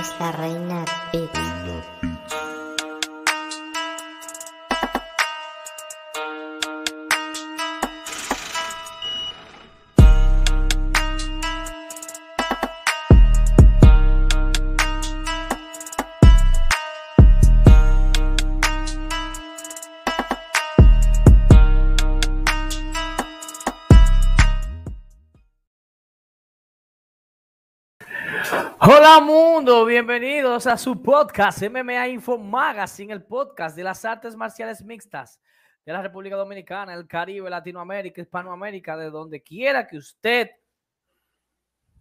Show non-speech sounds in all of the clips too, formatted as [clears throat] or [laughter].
Es la reina Beats. Mundo, bienvenidos a su podcast MMA Info Magazine, el podcast de las artes marciales mixtas de la República Dominicana, el Caribe, Latinoamérica, Hispanoamérica, de donde quiera que usted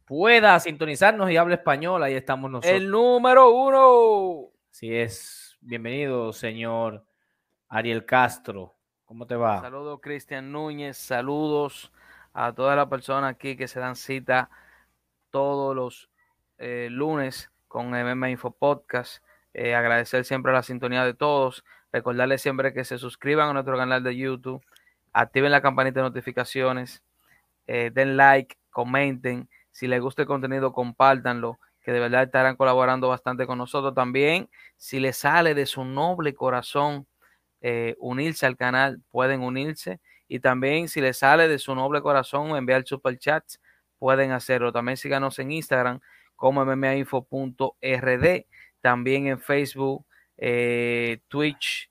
pueda sintonizarnos y hable español, ahí estamos nosotros. El número uno. Así es, bienvenido señor Ariel Castro, ¿cómo te va? Saludos Cristian Núñez, saludos a todas las personas aquí que se dan cita todos los eh, lunes con MMA Info Podcast. Eh, agradecer siempre la sintonía de todos. Recordarles siempre que se suscriban a nuestro canal de YouTube, activen la campanita de notificaciones, eh, den like, comenten. Si les gusta el contenido, compártanlo, que de verdad estarán colaborando bastante con nosotros. También, si les sale de su noble corazón unirse al canal, pueden unirse. Y también, si les sale de su noble corazón enviar super chats, pueden hacerlo. También síganos en Instagram como mmainfo.rd, también en Facebook, eh, Twitch,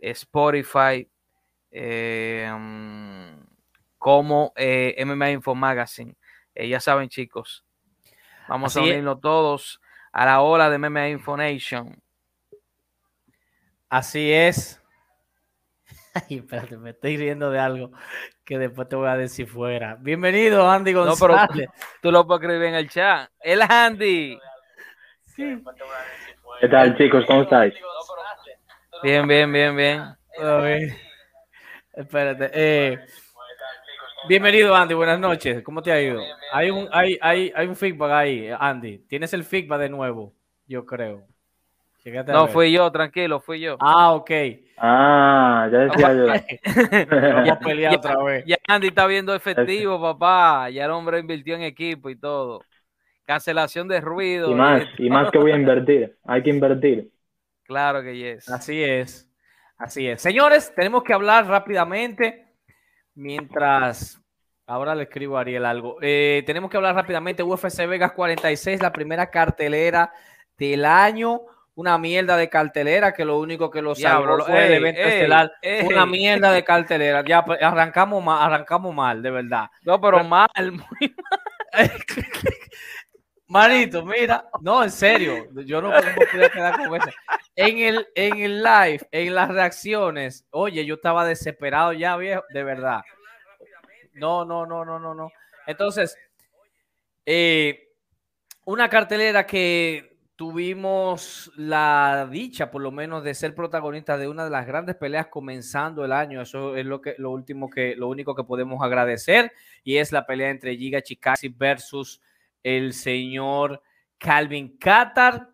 Spotify, eh, como eh, MMA Info Magazine. ya saben, chicos, vamos a unirnos todos a la ola de MMA Info Nation. Así es. [laughs] Ay, espérate, me estoy riendo de algo que después te voy a decir fuera. Bienvenido, Andy González. No, pero [laughs] tú lo puedes escribir en el chat. El Andy. Sí. ¿Qué tal, chicos? ¿Cómo estáis? Bien, bien, bien, bien. Espérate. Eh, bienvenido, Andy. Buenas noches. ¿Cómo te ha ido? Hay un, hay, hay, hay un feedback ahí, Andy. Tienes el feedback de nuevo, yo creo. No, fui yo, tranquilo, fui yo. Ah, ok. Ah, ya decía yo. [laughs] Vamos a pelear otra vez. Ya Andy está viendo efectivo, papá. Ya el hombre invirtió en equipo y todo. Cancelación de ruido. Y más, y más que voy a invertir. Hay que invertir. Claro que yes. Así es. Así es. Señores, tenemos que hablar rápidamente mientras Ahora le escribo a Ariel algo. Eh, tenemos que hablar rápidamente. UFC Vegas 46, la primera cartelera del año una mierda de cartelera que lo único que lo salvó fue el evento estelar. Una mierda de cartelera. Ya pues, arrancamos mal, arrancamos mal, de verdad. No, pero, mal, muy mal. [laughs] Manito, mira, no, en serio, yo no podía quedar con eso. En el, en el live, en las reacciones, oye, yo estaba desesperado ya, viejo, de verdad. No, no, no, no, no, no. Entonces, eh, una cartelera que tuvimos la dicha, por lo menos, de ser protagonistas de una de las grandes peleas comenzando el año. Eso es lo que lo último que lo único que podemos agradecer y es la pelea entre Giga Chikasi versus el señor Calvin Qatar.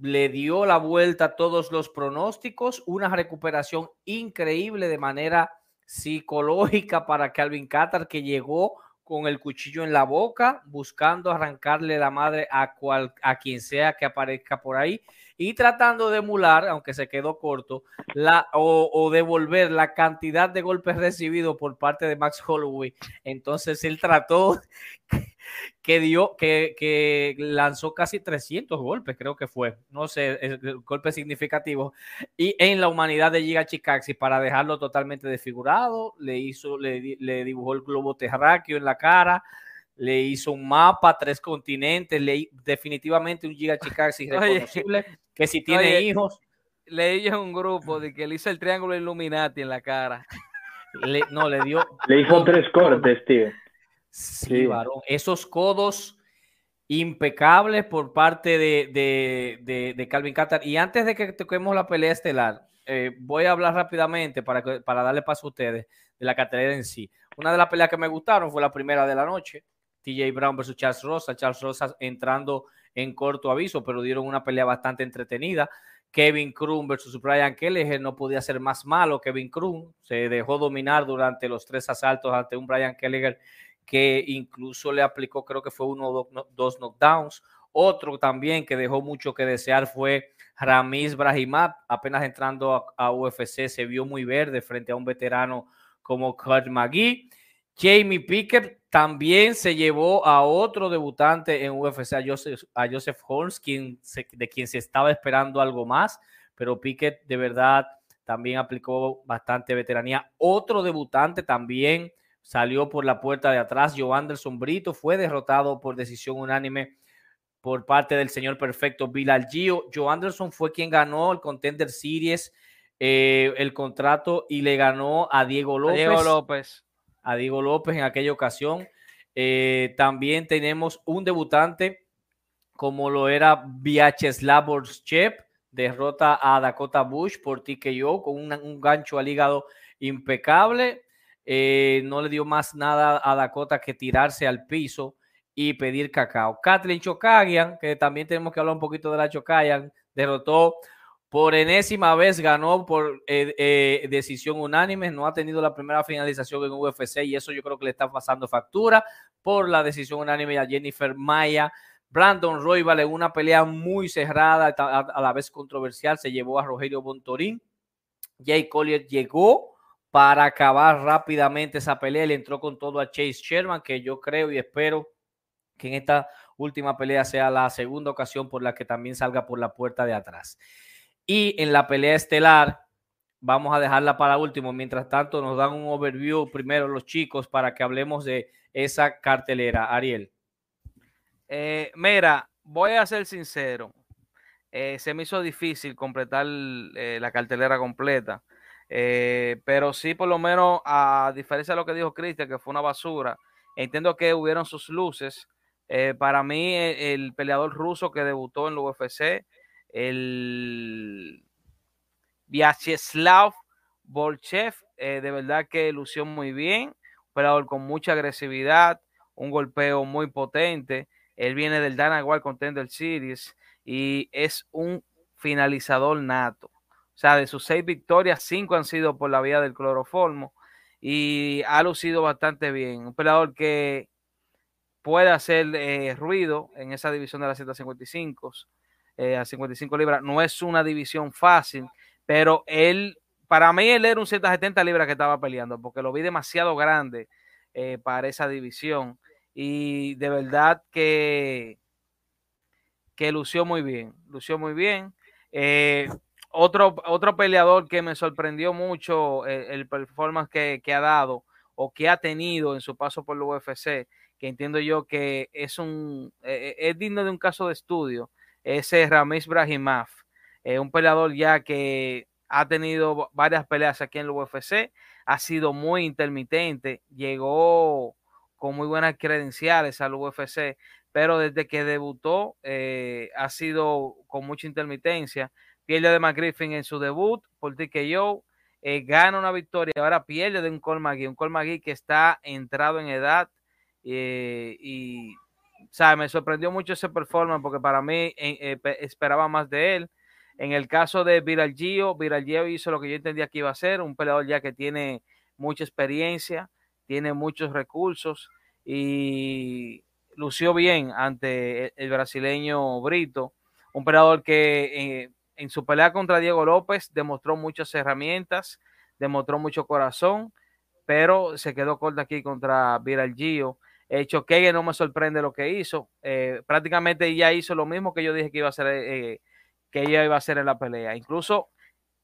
Le dio la vuelta a todos los pronósticos, una recuperación increíble de manera psicológica para Calvin Qatar que llegó con el cuchillo en la boca, buscando arrancarle la madre a, cual, a quien sea que aparezca por ahí y tratando de emular, aunque se quedó corto, la, o, devolver la cantidad de golpes recibidos por parte de Max Holloway. Entonces él trató que dio, que, que, lanzó casi 300 golpes, creo que fue, no sé, golpes significativos, y en la humanidad de Giga Chikaxi para dejarlo totalmente desfigurado, le hizo, le, le dibujó el globo terráqueo en la cara, le hizo un mapa, tres continentes, le, definitivamente un Giga Chikaxi [laughs] reconocible, que si tiene hijos. Le hizo un grupo de que le hizo el triángulo Illuminati en la cara. no, le dio. Le hizo tres cortes, tío. Sí, varón. Esos codos impecables por parte de, Calvin Qatar. Y antes de que toquemos la pelea estelar, eh, voy a hablar rápidamente para, para darle paso a ustedes de la cartelera en sí. Una de las peleas que me gustaron fue la primera de la noche. TJ Brown versus Charles Rosa. Charles Rosa entrando en corto aviso, pero dieron una pelea bastante entretenida. Kevin Krum versus Brian Kelleher no podía ser más malo. Kevin Krum se dejó dominar durante los tres asaltos ante un Brian Kelleher que incluso le aplicó, creo que fue uno o dos knockdowns. Otro también que dejó mucho que desear fue Ramiz Brahimab, apenas entrando a, a, UFC, se vio muy verde frente a un veterano como Kurt McGee. Jamie Pickett también se llevó a otro debutante en UFC, a Joseph, a Joseph Holmes, quien se, de quien se estaba esperando algo más, pero Pickett de verdad también aplicó bastante veteranía. Otro debutante también salió por la puerta de atrás. Joe Anderson Brito fue derrotado por decisión unánime por parte del señor perfecto Bilal Gio. Joe Anderson fue quien ganó el Contender Series, eh, el contrato y le ganó a Diego López. A Diego López. A Diego López en aquella ocasión. Eh, también tenemos un debutante como lo era Vyacheslav Borchev, derrota a Dakota Bush por TKO con un, un gancho al hígado impecable. Eh, no le dio más nada a Dakota que tirarse al piso y pedir cacao. Kathleen Chokagian, que también tenemos que hablar un poquito de la Chokagian, derrotó por enésima vez, ganó por eh, eh, decisión unánime, no ha tenido la primera finalización en UFC y eso yo creo que le está pasando factura por la decisión unánime a Jennifer Maya. Brandon Roy vale una pelea muy cerrada, a, a la vez controversial, se llevó a Rogelio Bontorín. Jay Collier llegó para acabar rápidamente esa pelea. Le entró con todo a Chase Sherman, que yo creo y espero que en esta última pelea sea la segunda ocasión por la que también salga por la puerta de atrás. Y en la pelea estelar, vamos a dejarla para último. Mientras tanto, nos dan un overview primero los chicos para que hablemos de esa cartelera. Ariel. Eh, mira, voy a ser sincero. Eh, se me hizo difícil completar eh, la cartelera completa. Eh, pero sí, por lo menos, a diferencia de lo que dijo Cristian, que fue una basura, entiendo que hubieron sus luces. Eh, para mí, el, el, peleador ruso que debutó en la UFC, el Vyacheslav Bolchev, eh, de verdad que lució muy bien, un peleador con mucha agresividad, un golpeo muy potente. Él viene del Dana White Contender Series y es un finalizador nato. Sea, de sus seis victorias, cinco han sido por la vía del cloroformo y ha lucido bastante bien. Un peleador que puede hacer eh, ruido en esa división de las 155 eh, a 55 libras. No es una división fácil, pero él, para mí, él era un 170 libras que estaba peleando porque lo vi demasiado grande eh, para esa división y de verdad que que lució muy bien, lució muy bien. Eh, otro, otro peleador que me sorprendió mucho el, el performance que, que, ha dado o que ha tenido en su paso por la UFC, que entiendo yo que es un eh, es digno de un caso de estudio, es Ramis Brahimov, eh, un peleador ya que ha tenido varias peleas aquí en la UFC, ha sido muy intermitente, llegó con muy buenas credenciales al UFC, pero desde que debutó eh, ha sido con mucha intermitencia. Pierde de McGriffin en su debut por TKO, eh, gana una victoria, ahora pierde de un Col McGee, un Col McGee que está entrado en edad eh, y me sorprendió mucho ese performance porque para mí eh, esperaba más de él. En el caso de Viral Gio, Viral Gio hizo lo que yo entendía que iba a ser, un peleador ya que tiene mucha experiencia, tiene muchos recursos y lució bien ante el brasileño Brito, un peleador que eh, en su pelea contra Diego López demostró muchas herramientas, demostró mucho corazón, pero se quedó corta aquí contra Viral Gio. Eh, Choquegue no me sorprende lo que hizo, eh, prácticamente ella hizo lo mismo que yo dije que iba a hacer, eh, que ella iba a hacer en la pelea. Incluso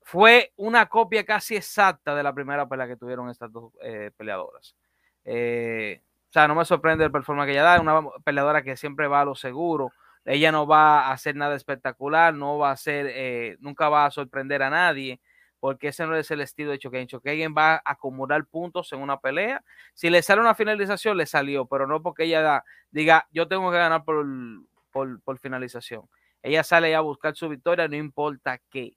fue una copia casi exacta de la primera pelea que tuvieron estas dos eh, peleadoras. Eh, o sea, no me sorprende el performance que ella da, una peleadora que siempre va a lo seguro. Ella no va a hacer nada espectacular, no va a hacer, eh, nunca va a sorprender a nadie, porque ese no es el estilo de Choquein. Choquein va a acumular puntos en una pelea. Si le sale una finalización, le salió, pero no porque ella da, diga, yo tengo que ganar por, por, por finalización. Ella sale a buscar su victoria, no importa qué.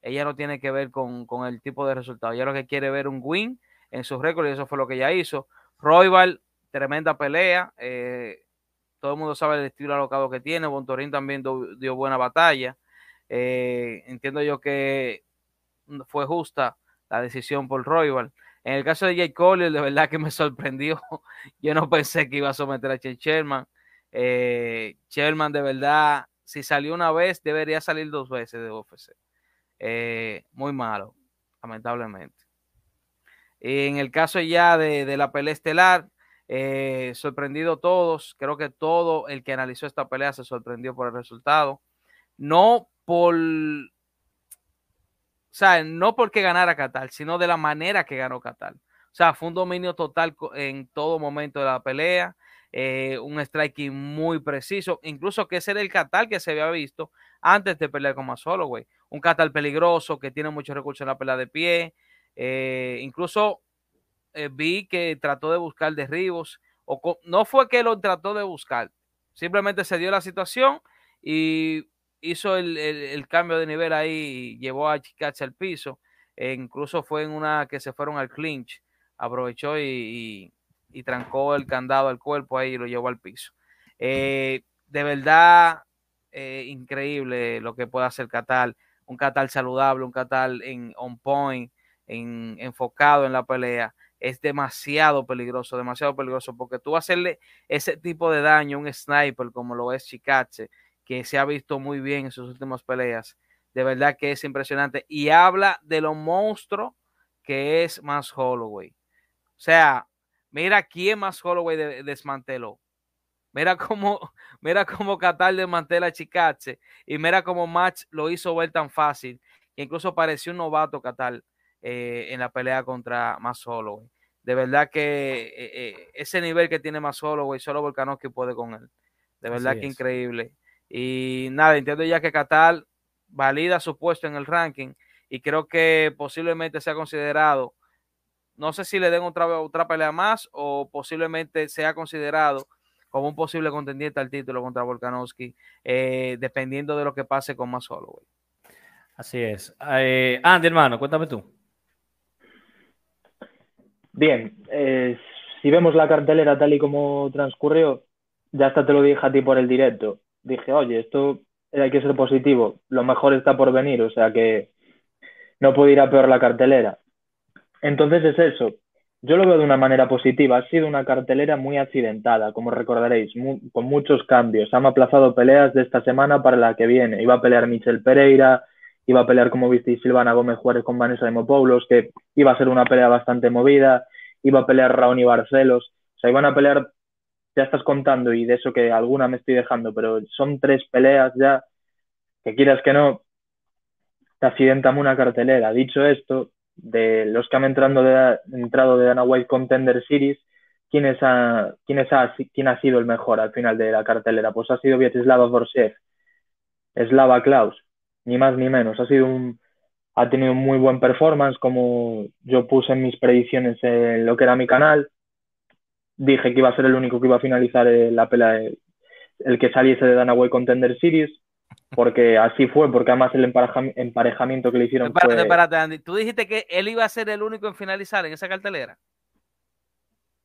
Ella no tiene que ver con, con el tipo de resultado. Ella lo que quiere ver un win en sus récords y eso fue lo que ella hizo. Royval, tremenda pelea. Eh, todo el mundo sabe el estilo alocado que tiene. Bontorín también dio buena batalla. Eh, entiendo yo que fue justa la decisión por Royval. En el caso de Jake Collier, de verdad que me [laughs] sorprendió. Yo no pensé que iba a someter a Chen Sherman. Eh, de verdad, si salió una vez, debería salir dos veces de UFC. Eh, muy malo, lamentablemente. En el caso ya de, la pelea estelar, eh, sorprendido todos, creo que todo el que analizó esta pelea se sorprendió por el resultado. No por, o sea, no porque ganara Qatar, sino de la manera que ganó Qatar. O sea, fue un dominio total en todo momento de la pelea, eh, un striking muy preciso, incluso que ese era el Qatar que se había visto antes de pelear con Masolo, güey. Un Qatar peligroso que tiene muchos recursos en la pelea de pie, eh, incluso eh, vi que trató de buscar derribos, o no fue que lo trató de buscar, simplemente se dio la situación y hizo el, cambio de nivel ahí, llevó a Chicache al piso, e incluso fue en una que se fueron al clinch, aprovechó y, trancó el candado al cuerpo ahí y lo llevó al piso. Eh, de verdad, increíble lo que puede hacer Catal, un Catal saludable, un Catal en on point, enfocado en la pelea, es demasiado peligroso, demasiado peligroso, porque tú hacerle ese tipo de daño a un sniper como lo es Chikache, que se ha visto muy bien en sus últimas peleas, de verdad que es impresionante. Y habla de lo monstruo que es más Holloway. O sea, mira quién más Holloway desmanteló. Mira cómo, [laughs] mira cómo Qatar desmantela a Chicache y mira cómo Match lo hizo ver tan fácil, incluso pareció un novato Qatar eh, en la pelea contra Más Holloway. De verdad que eh, eh, ese nivel que tiene Más Holloway, solo Volkanovski puede con él. De verdad que increíble. Y nada, entiendo ya que Qatar valida su puesto en el ranking y creo que posiblemente sea considerado, no sé si le den otra, otra pelea más o posiblemente sea considerado como un posible contendiente al título contra Volkanovski, dependiendo de lo que pase con Más Holloway. Así es. Andy, hermano, cuéntame tú. Bien, eh, si vemos la cartelera tal y como transcurrió, ya hasta te lo dije a ti por el directo. Dije, oye, esto hay que ser positivo, lo mejor está por venir, o sea que no puede ir a peor la cartelera. Entonces es eso, yo lo veo de una manera positiva. Ha sido una cartelera muy accidentada, como recordaréis, con muchos cambios. Han aplazado peleas de esta semana para la que viene. Iba a pelear Michel Pereira, iba a pelear, como visteis, Silvana Gómez Juárez con Vanessa Demopoulos, que iba a ser una pelea bastante movida, iba a pelear Raoni Barcelos, o sea, iban a pelear, ya estás contando y de eso que alguna me estoy dejando, pero son tres peleas ya, que quieras que no, te accidentan una cartelera. Dicho esto, de los que han entrado de, entrado de Dana White Contender Series, ¿quién, es quién, ¿quién ha sido el mejor al final de la cartelera? Pues ha sido Vyacheslava Borsev, Slava Klaus, ni más ni menos. Ha sido un, ha tenido un muy buen performance, como yo puse en mis predicciones en lo que era mi canal. Dije que iba a ser el único que iba a finalizar la pelea, el que saliese de Danaway Contender Series, porque así fue, porque además el emparejamiento que le hicieron espérate, fue... Espérate, Andy. ¿Tú dijiste que él iba a ser el único en finalizar en esa cartelera?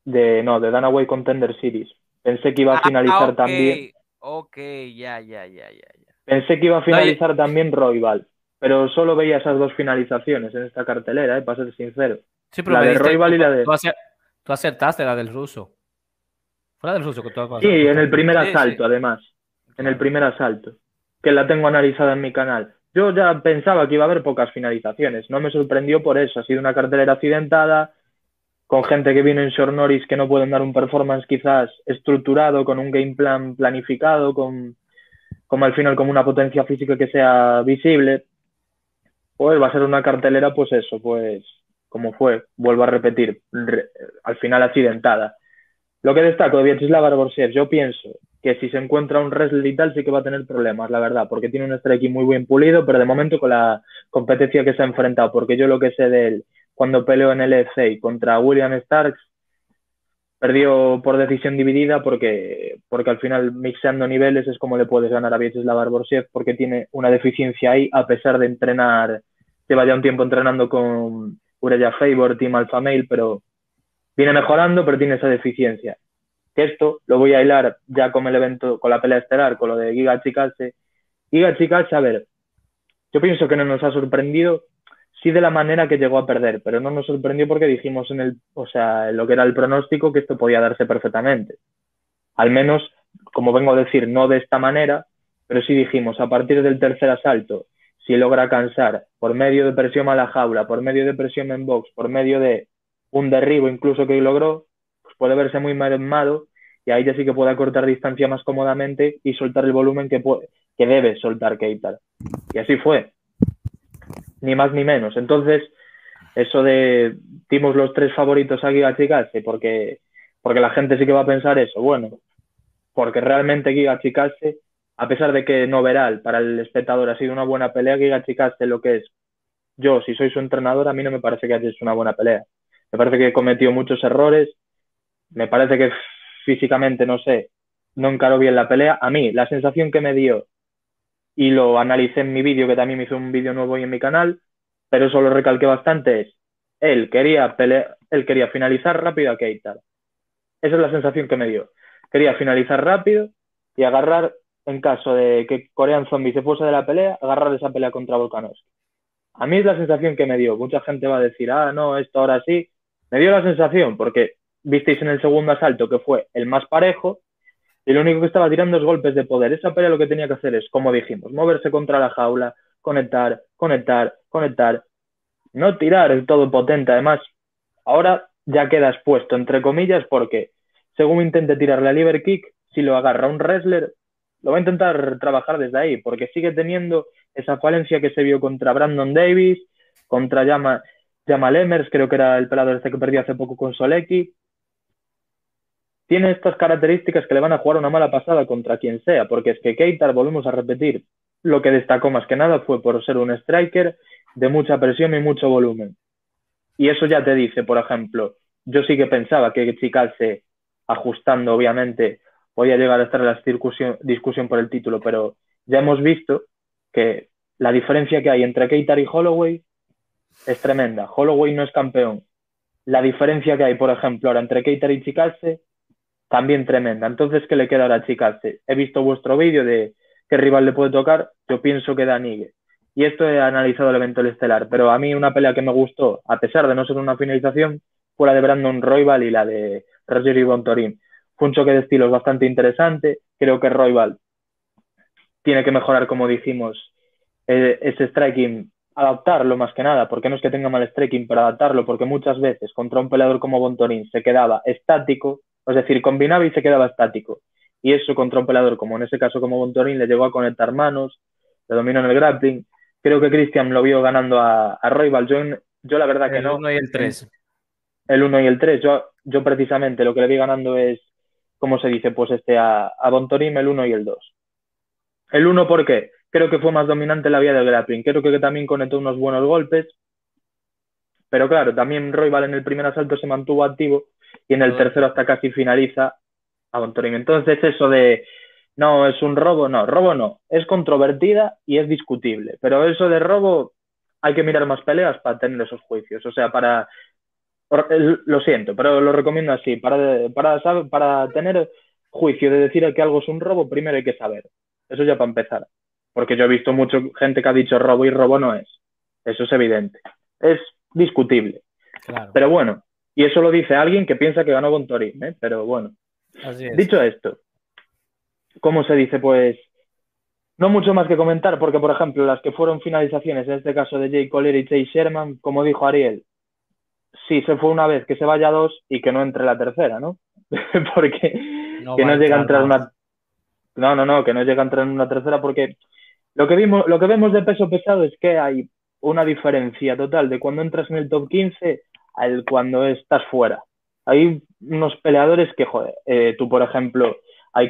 De, no, de Danaway Contender Series. Pensé que iba a ah, finalizar también... Ok, ya, ya, ya, ya. Pensé que iba a finalizar también Royval, pero solo veía esas dos finalizaciones en esta cartelera, ¿eh? para ser sincero. Sí, pero la de Royval y la de... Tú, acertaste la del ruso. Fue la del ruso que tú Sí, en el primer asalto, además. En el primer asalto. Que la tengo analizada en mi canal. Yo ya pensaba que iba a haber pocas finalizaciones. No me sorprendió por eso. Ha sido una cartelera accidentada, con gente que vino en short notice que no pueden dar un performance quizás estructurado, con un game plan planificado, con como al final como una potencia física que sea visible, pues va a ser una cartelera, pues eso, pues como fue, vuelvo a repetir, al final accidentada. Lo que destaco de Vyacheslav Barborsev, yo pienso que si se encuentra un wrestler y tal sí que va a tener problemas, la verdad, porque tiene un striking muy bien pulido, pero de momento con la competencia que se ha enfrentado, porque yo lo que sé de él cuando peleó en el EFA contra William Starks, Perdió por decisión dividida porque, porque al final mixeando niveles es como le puedes ganar a Vyacheslav Barborsev porque tiene una deficiencia ahí a pesar de entrenar, lleva ya un tiempo entrenando con Ureya Favor, Team Alpha Male, pero viene mejorando pero tiene esa deficiencia. Que esto lo voy a hilar ya con el evento, con la pelea estelar, con lo de Giga Chikase. Giga Chikase, a ver, yo pienso que no nos ha sorprendido sí de la manera que llegó a perder, pero no nos sorprendió porque dijimos en el, o sea, en lo que era el pronóstico que esto podía darse perfectamente. Al menos como vengo a decir, no de esta manera, pero sí dijimos, a partir del tercer asalto, si logra cansar por medio de presión a la jaula, por medio de presión en box, por medio de un derribo incluso que logró, pues puede verse muy mermado y ahí ya sí que puede cortar distancia más cómodamente y soltar el volumen que, puede, que debe soltar Keitar. Y así fue. Ni más ni menos. Entonces, eso de dimos los tres favoritos a Giga Chikase porque, porque la gente sí que va a pensar eso. Bueno, porque realmente Giga Chikase, a pesar de que no veral para el espectador ha sido una buena pelea, Giga Chikase lo que es yo, si soy su entrenador, a mí no me parece que haya hecho una buena pelea. Me parece que cometió muchos errores. Me parece que físicamente, no sé, no encaró bien la pelea. A mí, la sensación que me dio, y lo analicé en mi vídeo, que también hizo un vídeo nuevo hoy en mi canal, pero eso lo recalqué bastante, es él quería, pelear, él quería finalizar rápido a Keitar. Esa es la sensación que me dio. Quería finalizar rápido y agarrar, en caso de que Korean Zombie se fuese de la pelea, agarrar esa pelea contra Volkanovski. A mí es la sensación que me dio. Mucha gente va a decir, ah, no, esto ahora sí. Me dio la sensación, porque visteis en el segundo asalto que fue el más parejo y lo único que estaba tirando es golpes de poder. Esa pelea lo que tenía que hacer es, como dijimos, moverse contra la jaula, conectar, conectar, conectar, no tirar todo potente. Además, ahora ya queda expuesto, entre comillas, porque según intente tirar la liver kick, si lo agarra un wrestler, lo va a intentar trabajar desde ahí, porque sigue teniendo esa falencia que se vio contra Brandon Davis, contra Yama Lemers, creo que era el pelador este que perdió hace poco con Solecki, tiene estas características que le van a jugar una mala pasada contra quien sea, porque es que Keitar, volvemos a repetir, lo que destacó más que nada fue por ser un striker de mucha presión y mucho volumen. Y eso ya te dice, por ejemplo, yo sí que pensaba que Chicalse, ajustando obviamente, podía llegar a estar en la discusión por el título, pero ya hemos visto que la diferencia que hay entre Keitar y Holloway es tremenda. Holloway no es campeón. La diferencia que hay, por ejemplo, ahora entre Keitar y Chicalse también tremenda. Entonces, ¿qué le queda ahora a Chicarse? He visto vuestro vídeo de qué rival le puede tocar, yo pienso que Danigue. Y esto he analizado el evento estelar, pero a mí una pelea que me gustó, a pesar de no ser una finalización, fue la de Brandon Royval y la de Roger Bontorin. Fue un choque de estilos bastante interesante. Creo que Royval tiene que mejorar, como dijimos, eh, ese striking, adaptarlo más que nada, porque no es que tenga mal striking, pero adaptarlo, porque muchas veces contra un peleador como Bontorin se quedaba estático es decir, combinaba y se quedaba estático. Y eso contra un pelador, como en ese caso como Bontorín, le llegó a conectar manos, le dominó en el grappling. Creo que Christian lo vio ganando a, a Royal. Yo, yo la verdad que no. El 1 y el 3. El 1 y el 3. Yo, yo precisamente lo que le vi ganando es, ¿cómo se dice? Pues este a, a Bontorín el 1 y el 2. El 1, ¿por qué? Creo que fue más dominante la vía del grappling. Creo que también conectó unos buenos golpes. Pero claro, también Royal en el primer asalto se mantuvo activo y en el tercero hasta casi finaliza a Bontorín. Entonces eso de no, es un robo, no, robo no, es controvertida y es discutible, pero eso de robo hay que mirar más peleas para tener esos juicios, o sea, para, lo siento, pero lo recomiendo así, para, para, para tener juicio de decir que algo es un robo, primero hay que saber, eso ya para empezar, porque yo he visto mucha gente que ha dicho robo y robo no es, eso es evidente, es discutible, pero bueno, y eso lo dice alguien que piensa que ganó con Torín, ¿eh? pero bueno. Dicho esto, ¿cómo se dice? Pues no mucho más que comentar, porque por ejemplo, las que fueron finalizaciones, en este caso de Jay Collier y Jay Sherman, como dijo Ariel, sí se fue una vez, que se vaya dos y que no entre la tercera, ¿no? [laughs] porque no que no llega a entrar una. No, no, no, que no llega a entrar en una tercera, porque lo que vimos, lo que vemos de peso pesado es que hay una diferencia total de cuando entras en el top 15 al cuando estás fuera. Hay unos peleadores que, joder, eh, tú, por ejemplo, hay,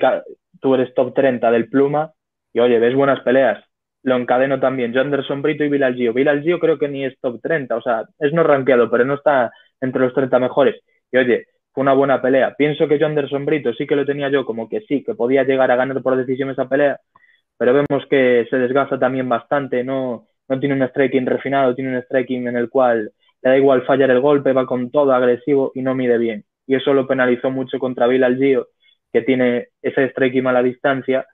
tú eres top 30 del Pluma y, oye, ves buenas peleas. Lo encadeno también. Yo, Anderson Brito y Bilal Gio. Bilal Gio creo que ni es top 30, o sea, es no rankeado, pero no está entre los 30 mejores. Y, oye, fue una buena pelea. Pienso que John Anderson Brito sí que lo tenía yo como que sí, que podía llegar a ganar por decisión esa pelea, pero vemos que se desgasta también bastante, no, no tiene un striking refinado, tiene un striking en el cual le da igual fallar el golpe, va con todo agresivo y no mide bien. Y eso lo penalizó mucho contra Bilal Gio, que tiene ese striking a la distancia,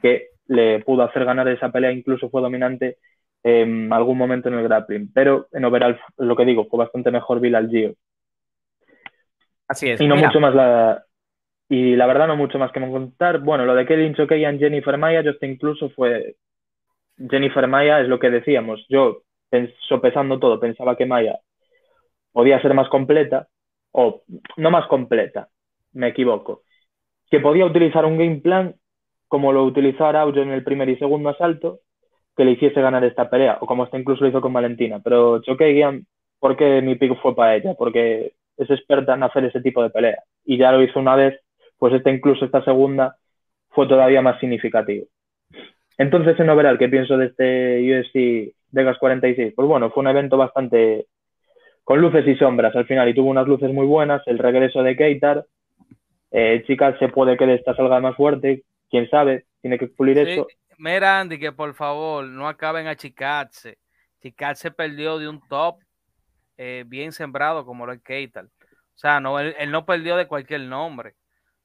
que le pudo hacer ganar esa pelea, incluso fue dominante en algún momento en el grappling. Pero en overall, lo que digo, fue bastante mejor Bilal Gio. Así es. Y no mucho más la. Y la verdad no mucho más que me contar. Bueno, lo de Kelly Choqueyan, Jennifer Maya, yo hasta incluso fue... Jennifer Maya es lo que decíamos. Yo, sopesando todo, pensaba que Maya podía ser más completa, o no más completa, me equivoco, que podía utilizar un game plan como lo utilizó Araujo en el primer y segundo asalto, que le hiciese ganar esta pelea, o como hasta incluso lo hizo con Valentina. Pero Choqueyan, ¿por qué mi pick fue para ella? Porque es experta en hacer ese tipo de pelea. Y ya lo hizo una vez, pues esta incluso esta segunda fue todavía más significativo. Entonces, en overall, ¿qué pienso de este UFC Vegas 46? Pues bueno, fue un evento bastante con luces y sombras al final y tuvo unas luces muy buenas, el regreso de Keitar, eh, chicas, se puede que de esta salga más fuerte, quién sabe, tiene que pulir esto. Mira, Andy, que por favor no acaben a Chicarse. Chicarse perdió de un top eh, bien sembrado como lo es Keitar. O sea, no, él, no perdió de cualquier nombre.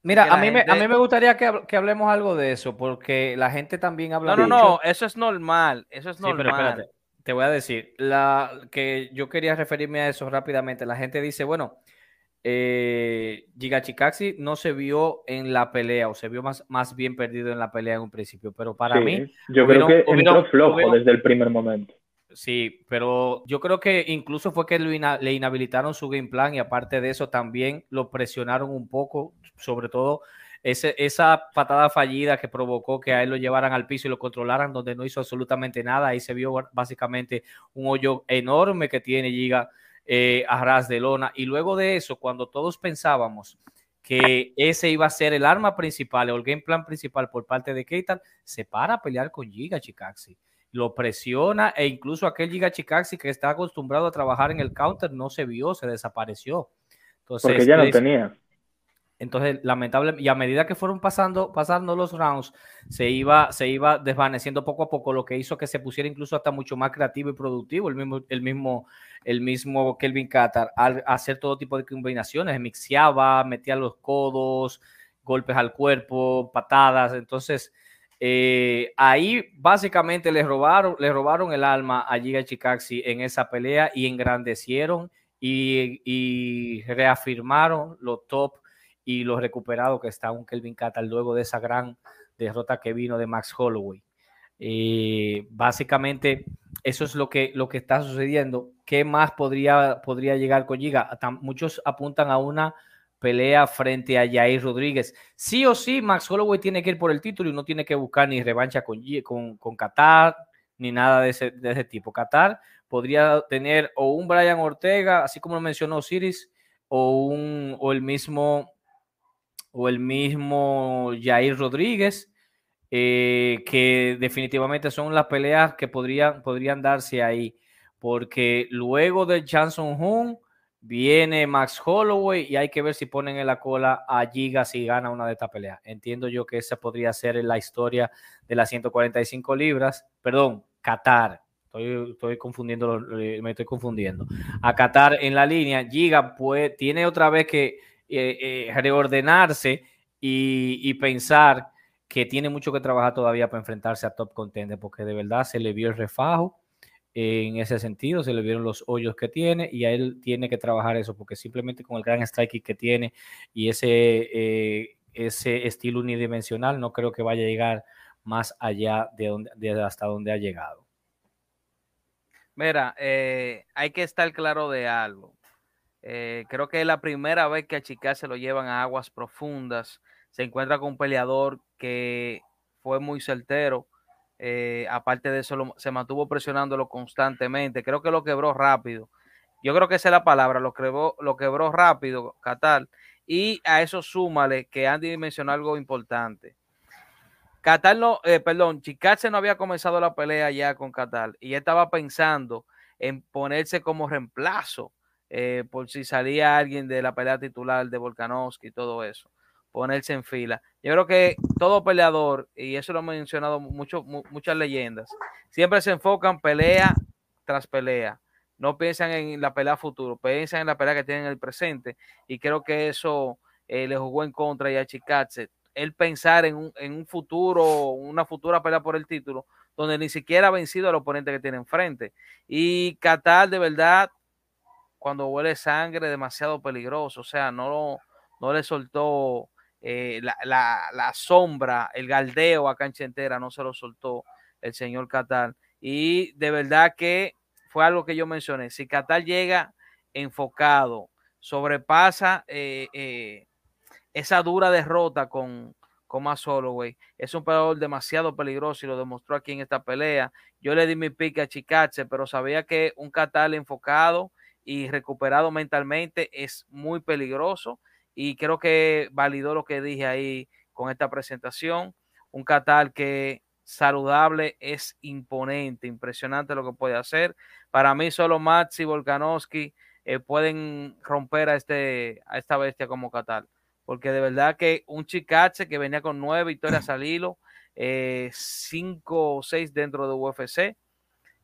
Mira, a mí, me, a mí me gustaría que, que, hablemos algo de eso, porque la gente también habla No, no, no, eso es normal, eso es normal. pero espérate, te voy a decir, la que yo quería referirme a eso rápidamente. La gente dice, bueno, eh, Giga Chikaxi no se vio en la pelea o se vio más, más bien perdido en la pelea en un principio, pero para mí... Yo creo que entró flojo desde el primer momento. Sí, pero yo creo que incluso fue que le inhabilitaron su game plan y aparte de eso también lo presionaron un poco, sobre todo ese, esa patada fallida que provocó que a él lo llevaran al piso y lo controlaran donde no hizo absolutamente nada. Ahí se vio básicamente un hoyo enorme que tiene Giga eh, a ras de lona. Y luego de eso, cuando todos pensábamos que ese iba a ser el arma principal o el game plan principal por parte de Keitan, se para a pelear con Giga Chikaxi. Lo presiona e incluso aquel Giga Chikaxi que está acostumbrado a trabajar en el counter no se vio, se desapareció. Entonces, Porque ya no tenía. Entonces, lamentable, y a medida que fueron pasando, pasando los rounds, se iba, se iba desvaneciendo poco a poco, lo que hizo que se pusiera incluso hasta mucho más creativo y productivo el mismo, el mismo, el mismo Kelvin Qatar al hacer todo tipo de combinaciones, mixeaba, metía los codos, golpes al cuerpo, patadas. Entonces, eh, ahí básicamente le robaron, le robaron el alma a Giga Chikaxi en esa pelea y engrandecieron y, reafirmaron los top y lo recuperado que está un Kelvin Catar luego de esa gran derrota que vino de Max Holloway. Eh, básicamente, eso es lo que, lo que está sucediendo. ¿Qué más podría, podría llegar con Giga? Muchos apuntan a una pelea frente a Jair Rodríguez. Sí o sí, Max Holloway tiene que ir por el título y no tiene que buscar ni revancha con, con, Qatar ni nada de ese, de ese tipo. Qatar podría tener o un Brian Ortega, así como lo mencionó Siris, o, un, o el mismo o el mismo Jair Rodríguez, eh, que definitivamente son las peleas que podrían, podrían darse ahí, porque luego de Johnson Hoon viene Max Holloway y hay que ver si ponen en la cola a Giga si gana una de estas peleas. Entiendo yo que esa podría ser la historia de las 145 libras, perdón, Qatar. Estoy, confundiendo, me estoy confundiendo. A Qatar en la línea, Giga pues, tiene otra vez que eh, eh, reordenarse y, pensar que tiene mucho que trabajar todavía para enfrentarse a top contender, porque de verdad se le vio el refajo en ese sentido, se le vieron los hoyos que tiene y a él tiene que trabajar eso, porque simplemente con el gran striking que tiene y ese, eh, ese estilo unidimensional, no creo que vaya a llegar más allá de, donde, de hasta donde ha llegado. Mira, hay que estar claro de algo. Eh, creo que es la primera vez que a Chica se lo llevan a aguas profundas. Se encuentra con un peleador que fue muy certero. Eh, aparte de eso, se mantuvo presionándolo constantemente. Creo que lo quebró rápido. Yo creo que esa es la palabra, lo quebró, lo quebró rápido, Qatar. Y a eso súmale que Andy mencionó algo importante. Qatar no, eh, perdón, Chicase no había comenzado la pelea ya con Qatar y estaba pensando en ponerse como reemplazo eh, por si salía alguien de la pelea titular de Volkanovski y todo eso, ponerse en fila. Yo creo que todo peleador, y eso lo han mencionado mucho, muchas leyendas, siempre se enfocan pelea tras pelea. No piensan en la pelea futuro, piensan en la pelea que tienen en el presente. Y creo que eso eh, le jugó en contra a Chikatse. El pensar en un, en un futuro, una futura pelea por el título, donde ni siquiera ha vencido al oponente que tiene enfrente. Y Qatar, de verdad, cuando huele sangre demasiado peligroso, o sea, no, no le soltó eh, la, la, sombra, el galdeo a cancha entera no se lo soltó el señor Qatar. Y de verdad que fue algo que yo mencioné. Si Qatar llega enfocado, sobrepasa eh, eh, esa dura derrota con, con más güey. Es un peleador demasiado peligroso y lo demostró aquí en esta pelea. Yo le di mi pique a Chicache, pero sabía que un Qatar enfocado y recuperado mentalmente es muy peligroso y creo que validó lo que dije ahí con esta presentación. Un Qatar que saludable es imponente, impresionante lo que puede hacer. Para mí solo Max y Volkanovski eh, pueden romper a, este, a esta bestia como Qatar porque de verdad que un Chicache que venía con nueve victorias al hilo, eh, cinco o seis dentro de UFC,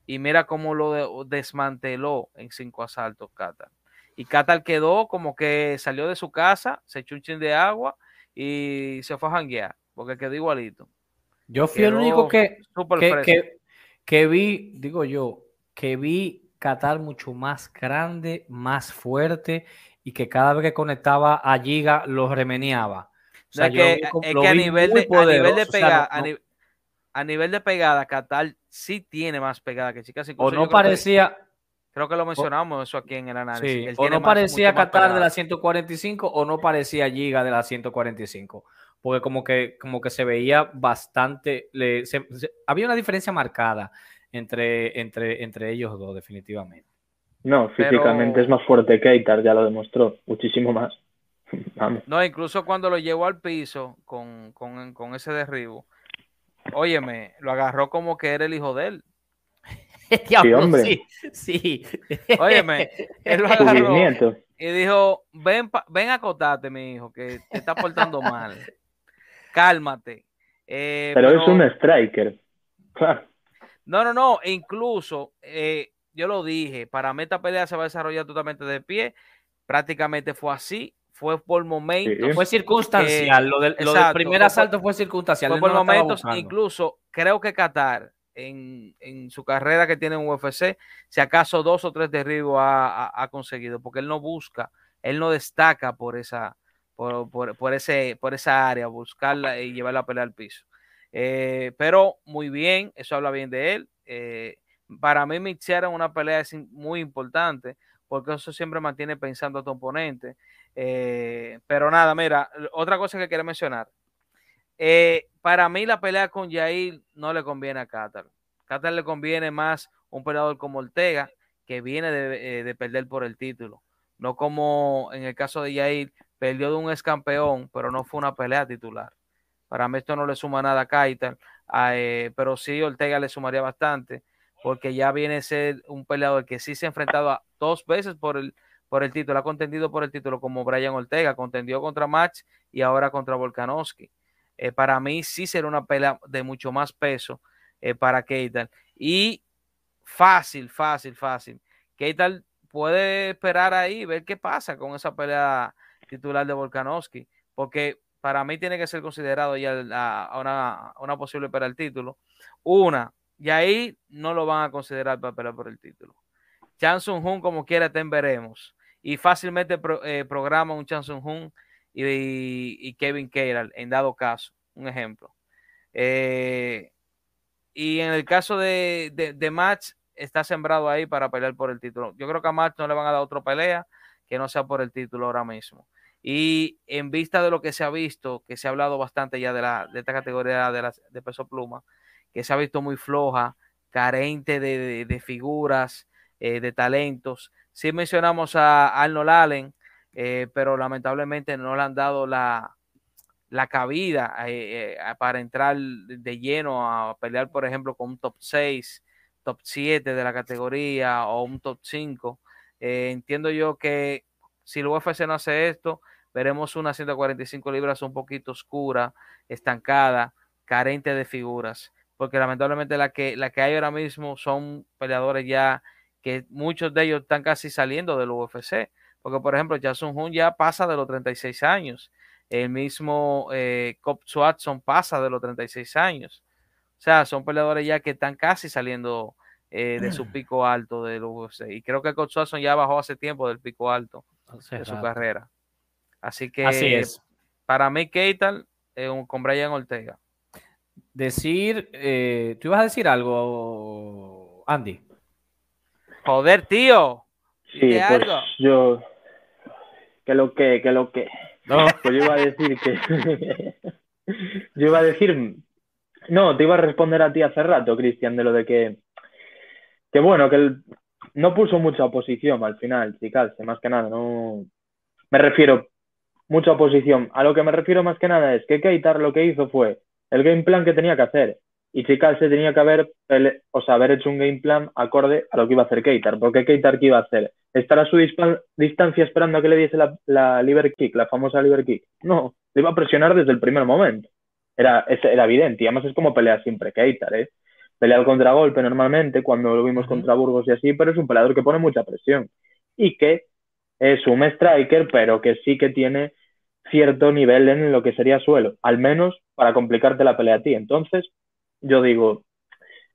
y mira cómo lo desmanteló en cinco asaltos Qatar. Y Qatar quedó como que salió de su casa, se echó un chin de agua y se fue a janguear, porque quedó igualito. Yo fui el único que, que, que, vi, digo yo, que vi Qatar mucho más grande, más fuerte y que cada vez que conectaba a Giga lo remeneaba. O sea, que, es que a nivel, de, a nivel de pegada, a, nivel de pegada, Qatar sí tiene más pegada que Chicas. O no parecía. Creo que lo mencionamos eso aquí en el análisis. o no parecía Qatar de la 145 o no parecía Giga de la 145. Porque como que, como que se veía bastante. había una diferencia marcada entre, entre, entre ellos dos, definitivamente. No, físicamente es más fuerte que Eitar, ya lo demostró, muchísimo más. [laughs] Vamos. No, incluso cuando lo llevó al piso con, con, con, ese derribo, óyeme, lo agarró como que era el hijo de él. [laughs] sí, hombre. Sí, sí. Óyeme, él lo agarró y dijo, ven, ven a acotarte, mi hijo, que te está portando mal. Cálmate. Eh, pero, es un striker. no, no, no, e incluso eh, yo lo dije, para mí esta pelea se va a desarrollar totalmente de pie. Prácticamente fue así, fue por momentos. Fue circunstancial. lo, del, primer asalto fue, circunstancial. Fue por momentos, incluso creo que Qatar, en, su carrera que tiene en UFC, si acaso dos o tres derribos ha, conseguido, porque él no busca, él no destaca por esa, por, ese, por esa área, buscarla y llevarla a pelear al piso. Eh, pero muy bien, eso habla bien de él. Eh, para mí mixear en una pelea es muy importante porque eso siempre mantiene pensando a tu oponente. Eh, pero nada, mira, otra cosa que quiero mencionar. Eh, para mí la pelea con Yair no le conviene a Qatar. Qatar le conviene más un peleador como Ortega, que viene de, eh, perder por el título. No como en el caso de Yair, perdió de un ex campeón, pero no fue una pelea titular. Para mí esto no le suma nada a Qatar, pero sí Ortega le sumaría bastante porque ya viene a ser un peleador que sí se ha enfrentado dos veces por el, por el título, ha contendido por el título como Brian Ortega, contendió contra Max y ahora contra Volkanovski. Eh, para mí sí será una pelea de mucho más peso eh, para Keital. Y fácil, fácil, fácil. Keital puede esperar ahí, ver qué pasa con esa pelea titular de Volkanovski, porque para mí tiene que ser considerado ya una, una posible para el título. Una, y ahí no lo van a considerar para pelear por el título. Chanson Hun, como quiera, ten veremos. Y fácilmente eh, programa un Chanson Hun y, Kevin Keiral, en dado caso, un ejemplo. Eh, y en el caso de, de, Match, está sembrado ahí para pelear por el título. Yo creo que a Match no le van a dar otra pelea que no sea por el título ahora mismo. Y en vista de lo que se ha visto, que se ha hablado bastante ya de, la, de esta categoría de, de peso pluma, que se ha visto muy floja, carente de, figuras, eh, de talentos. Sí mencionamos a Arnold Allen, eh, pero lamentablemente no le han dado la, cabida eh, para entrar de lleno a pelear, por ejemplo, con un top 6, top 7 de la categoría o un top 5. entiendo yo que si el UFC no hace esto, veremos una 145 libras un poquito oscura, estancada, carente de figuras porque lamentablemente la que, la que hay ahora mismo son peleadores ya que muchos de ellos están casi saliendo del UFC, porque por ejemplo Jason Hun ya pasa de los 36 años, el mismo eh, Cop Swatson pasa de los 36 años, o sea, son peleadores ya que están casi saliendo eh, de su pico alto del UFC, y creo que Cop Swatson ya bajó hace tiempo del pico alto de su carrera. Así que Así es. para mí Keitar eh, con Brian Ortega. Decir, eh, ¿tú ibas a decir algo, Andy? Joder, tío. Sí, pues algo. yo. Que lo que, que lo que. No. Pues yo iba a decir que. [laughs] yo iba a decir. No, te iba a responder a ti hace rato, Cristian, de lo de que. Que bueno, que él no puso mucha oposición al final, Chicalse, más que nada. No. Me refiero. Mucha oposición. A lo que me refiero más que nada es que Keitar lo que hizo fue el game plan que tenía que hacer. Y Chicalse tenía que haber, o sea, haber hecho un game plan acorde a lo que iba a hacer Keitar. Porque Keitar, ¿qué iba a hacer? ¿Estar a su distancia esperando a que le diese la, la liver kick, la famosa liver kick? No, le iba a presionar desde el primer momento. Era, era evidente. Y además es como pelea siempre Keitar, ¿eh? Pelea al contragolpe normalmente, cuando lo vimos contra Burgos y así, pero es un peleador que pone mucha presión. Y que es un striker, pero que sí que tiene cierto nivel en lo que sería suelo, al menos para complicarte la pelea a ti. Entonces, yo digo,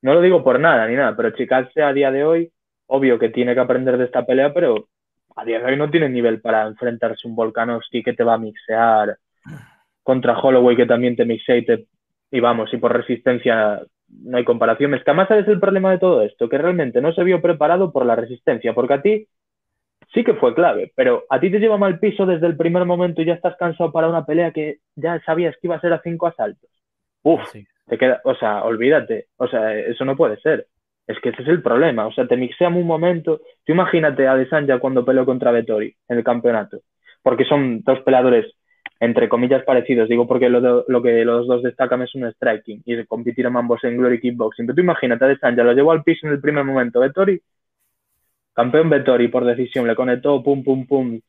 no lo digo por nada ni nada, pero Chicalse a día de hoy, obvio que tiene que aprender de esta pelea, pero a día de hoy no tiene nivel para enfrentarse a un Volkanovski que te va a mixear contra Holloway que también te mixea y te y vamos, y por resistencia no hay comparación. Es que además sabes el problema de todo esto, que realmente no se vio preparado por la resistencia, porque a ti sí que fue clave, pero a ti te lleva mal piso desde el primer momento y ya estás cansado para una pelea que ya sabías que iba a ser a cinco asaltos. Uf, Sí. Te queda, o sea, olvídate, o sea, eso no puede ser. Es que ese es el problema, o sea, te mixean un momento. Tú imagínate a Desanya cuando peleó contra Vettori en el campeonato, porque son dos peleadores entre comillas parecidos, digo porque lo, de- que los dos destacan es un striking y compitieron ambos en Glory Kickboxing. Pero tú imagínate a Desanya, lo llevó al piso en el primer momento Vettori, campeón Vettori por decisión, le conectó pum pum pum,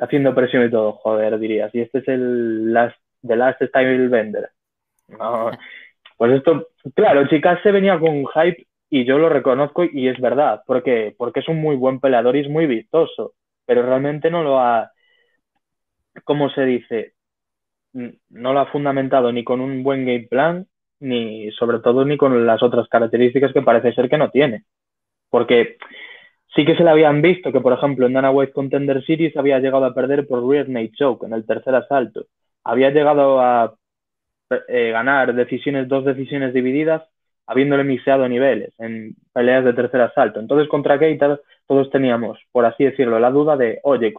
haciendo presión y todo, joder, dirías. Y este es el last, the last style vender. No, pues esto, claro, Chicas se venía con un hype y yo lo reconozco y es verdad, porque, porque es un muy buen peleador y es muy vistoso, pero realmente no lo ha, ¿cómo se dice? No lo ha fundamentado ni con un buen game plan, ni sobre todo ni con las otras características que parece ser que no tiene. Porque sí que se le habían visto que, por ejemplo, en Dana White Contender Series había llegado a perder por rear naked choke en el tercer asalto. Había llegado a eh, ganar decisiones, dos decisiones divididas, habiéndole mixeado niveles en peleas de tercer asalto. Entonces, contra Keitar, todos teníamos, por así decirlo, la duda de, oye,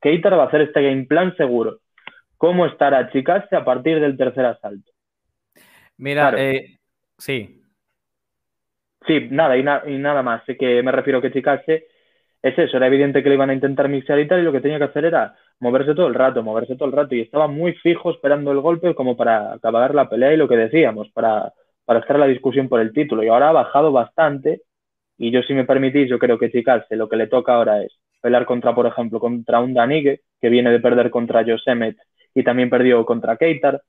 Keitar va a hacer este game plan seguro. ¿Cómo estará Chicase a partir del tercer asalto? Mira, Claro. eh, sí, Sí, nada, y, na- y nada más. Sé que me refiero que Chicase es eso, era evidente que le iban a intentar mixear y tal, y lo que tenía que hacer era moverse todo el rato, moverse todo el rato, y estaba muy fijo esperando el golpe como para acabar la pelea y lo que decíamos, para, para estar la discusión por el título. Y ahora ha bajado bastante, y yo si me permitís, yo creo que Chicase lo que le toca ahora es pelear contra, por ejemplo, contra un Danigue, que viene de perder contra Josemet y también perdió contra Keitar.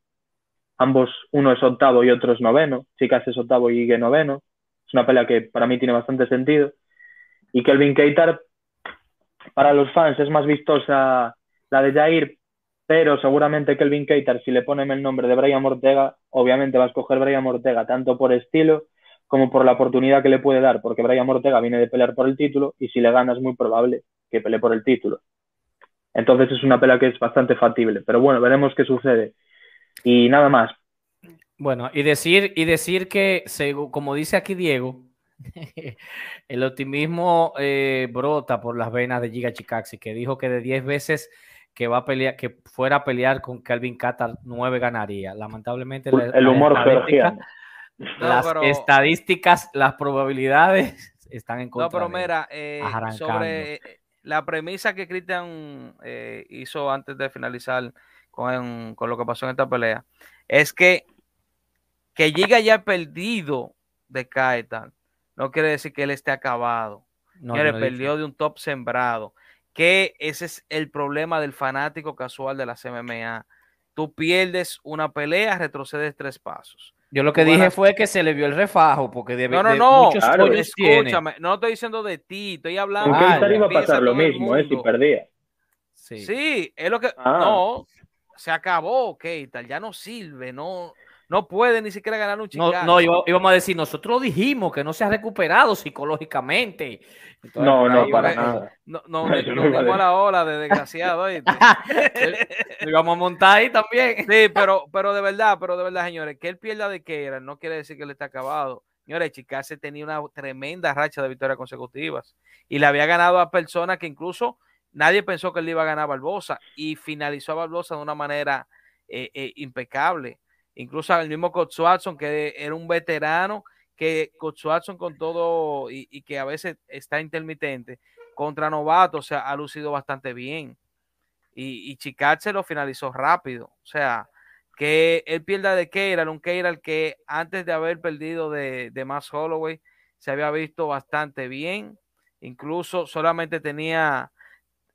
Ambos, uno es octavo y otro es noveno. Chicase es octavo y Ige noveno. Es una pelea que para mí tiene bastante sentido. Y Kelvin Keitar, para los fans, es más vistosa la de Jair, pero seguramente Kelvin Keitar, si le ponen el nombre de Brian Ortega, obviamente va a escoger Brian Ortega tanto por estilo como por la oportunidad que le puede dar, porque Brian Ortega viene de pelear por el título y si le gana es muy probable que pelee por el título. Entonces es una pelea que es bastante factible, pero bueno, veremos qué sucede. Y nada más, Bueno, y decir, y decir que, como dice aquí Diego, [laughs] el optimismo eh, brota por las venas de Giga Chikaxi, que dijo que de 10 veces que va a pelear, que fuera a pelear con Calvin Catar, 9 ganaría. Lamentablemente, la- el las humor. No, las pero- estadísticas, las probabilidades [laughs] están en No, contra. pero de él. mira, eh, sobre eh, la premisa que Cristian eh, hizo antes de finalizar con, con lo que pasó en esta pelea, es que que Giga ya perdido de Kaitan, no quiere decir que él esté acabado. No, yo no perdió de un top sembrado. Que ese es el problema del fanático casual de las MMA. Tú pierdes una pelea, retrocedes tres pasos. Yo lo que dije fue que se le vio el refajo, porque de, No, no, de no. muchos Claro. pollos tiene. Escúchame, no estoy diciendo de ti, estoy hablando. Ah, ya. iba a pasar lo mismo, ¿eh? Si perdía. Sí. Sí, es lo que. Ah. No, se acabó, Keitar, ya no sirve, no, No puede ni siquiera ganar un No, Chicago. no, iba- íbamos a decir, nosotros dijimos que no se ha recuperado psicológicamente. Entonces, No, no, para iba- nada. No, no, [laughs] no, no iba a la ola de desgraciado. [laughs] Lo íbamos a montar ahí también. Sí, pero, pero de verdad, pero de verdad, señores, que él pierda de Keira no quiere decir que él está acabado. Señores, Chicase tenía una tremenda racha de victorias consecutivas y le había ganado a personas que incluso nadie pensó que él le iba a ganar a Barbosa y finalizó a Barbosa de una manera eh, eh, impecable. Incluso el mismo Coach que era un veterano, que Coach con todo y, que a veces está intermitente, contra novatos, o sea, ha lucido bastante bien y, y lo finalizó rápido. O sea, que él pierda de Keiral, un Keiral que antes de haber perdido de, de Holloway se había visto bastante bien. Incluso solamente tenía,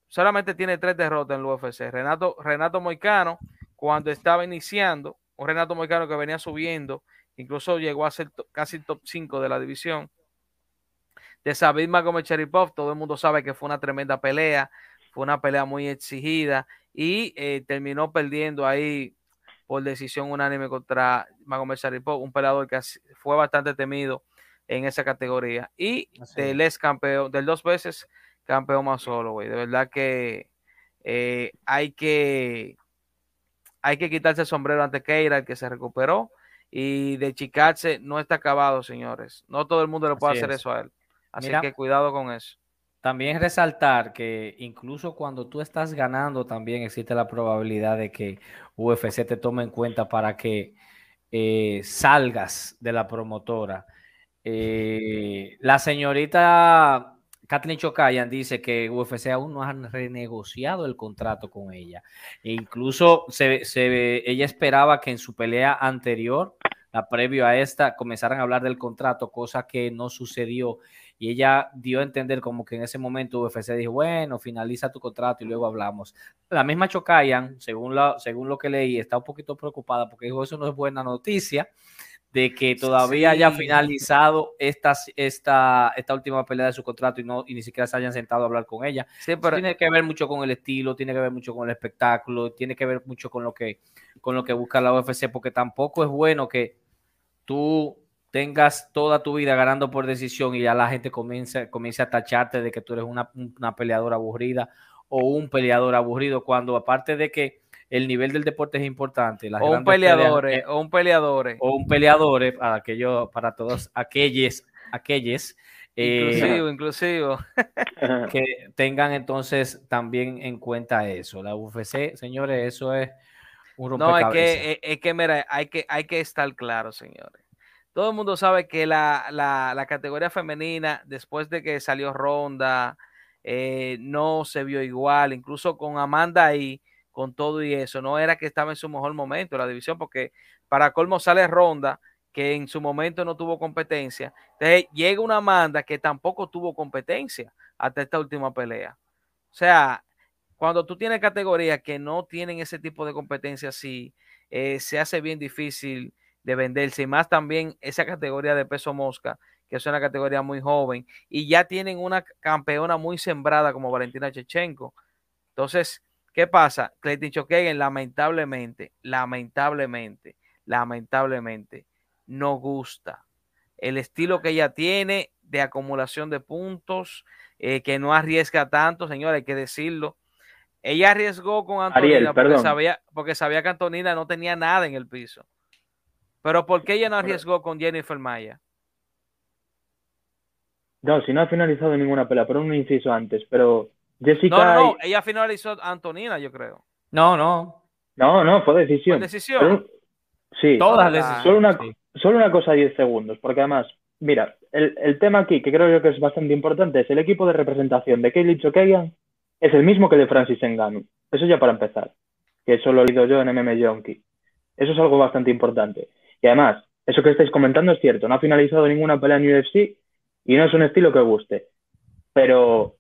solamente tiene tres derrotas en el UFC. Renato, Renato Moicano, cuando estaba iniciando, un Renato Moicano que venía subiendo, incluso llegó a ser casi top 5 de la división. De Sabid Magomed Cheripov, todo el mundo sabe que fue una tremenda pelea, fue una pelea muy exigida y eh, terminó perdiendo ahí por decisión unánime contra Magomed Sharipov, un peleador que fue bastante temido en esa categoría. Y Así del ex campeón, del dos veces campeón más solo, güey. De verdad que eh, hay que hay que quitarse el sombrero ante Keira, el que se recuperó. Y de Chicache no está acabado, señores. No todo el mundo le puede Así hacer es. eso a él. Así Mira, que cuidado con eso. También resaltar que incluso cuando tú estás ganando, también existe la probabilidad de que UFC te tome en cuenta para que eh, salgas de la promotora. Eh, la señorita Kathleen Chokayan dice que UFC aún no han renegociado el contrato con ella. E incluso se, se- ella esperaba que en su pelea anterior, la previo a esta, comenzaran a hablar del contrato, cosa que no sucedió y ella dio a entender como que en ese momento UFC dijo, bueno, finaliza tu contrato y luego hablamos. La misma Chocayan, según, la, según lo que leí, está un poquito preocupada porque dijo, eso no es buena noticia de que todavía haya finalizado esta, esta, esta última pelea de su contrato y, no, y ni siquiera se hayan sentado a hablar con ella. Sí, pero tiene que ver mucho con el estilo, tiene que ver mucho con el espectáculo, tiene que ver mucho con lo que, con lo que busca la UFC, porque tampoco es bueno que tú tengas toda tu vida ganando por decisión y ya la gente comience, comience a tacharte de que tú eres una, una peleadora aburrida o un peleador aburrido, cuando aparte de que el nivel del deporte es importante, las o un grandes peleas- peleador, eh, o un peleador. o un peleador eh, para aquello, para todos aquellos, aquellos eh, Inclusivo, inclusivo. [laughs] que tengan entonces también en cuenta eso. La UFC, señores, eso es un No, es que, es, es que, mira, hay que, hay que estar claro, señores. Todo el mundo sabe que la, la, la categoría femenina, después de que salió Ronda, eh, no se vio igual, incluso con Amanda ahí, con todo y eso, no era que estaba en su mejor momento la división, porque para colmo sale Ronda, que en su momento no tuvo competencia. Entonces llega una Amanda que tampoco tuvo competencia hasta esta última pelea. O sea, cuando tú tienes categorías que no tienen ese tipo de competencia así, eh, se hace bien difícil de venderse. Y más también esa categoría de peso mosca, que es una categoría muy joven, y ya tienen una campeona muy sembrada como Valentina Chechenko. Entonces, ¿qué pasa? Clayton Chokagan, lamentablemente, lamentablemente, lamentablemente, no gusta. El estilo que ella tiene de acumulación de puntos, eh, que no arriesga tanto, señora, hay que decirlo. Ella arriesgó con Antonina Ariel, porque, sabía, porque sabía que Antonina no tenía nada en el piso. Pero ¿por qué ella no arriesgó con Jennifer Maya? No, si no ha finalizado ninguna pelea, pero un inciso antes, pero Jessica... No, no, ella finalizó a Antonina, yo creo. No, no. No, no, fue decisión. decisión. Pero- sí, Todas las decisiones, solo una, sí. solo una cosa 10 segundos, porque además, mira, el, el tema aquí, que creo yo que es bastante importante, es el equipo de representación de Kaylee Chokayan es el mismo que el de Francis Ngannou. Eso ya para empezar, que eso lo he oído yo en MM Junkie. Eso es algo bastante importante. Y además, eso que estáis comentando es cierto, no ha finalizado ninguna pelea en UFC y no es un estilo que guste. Pero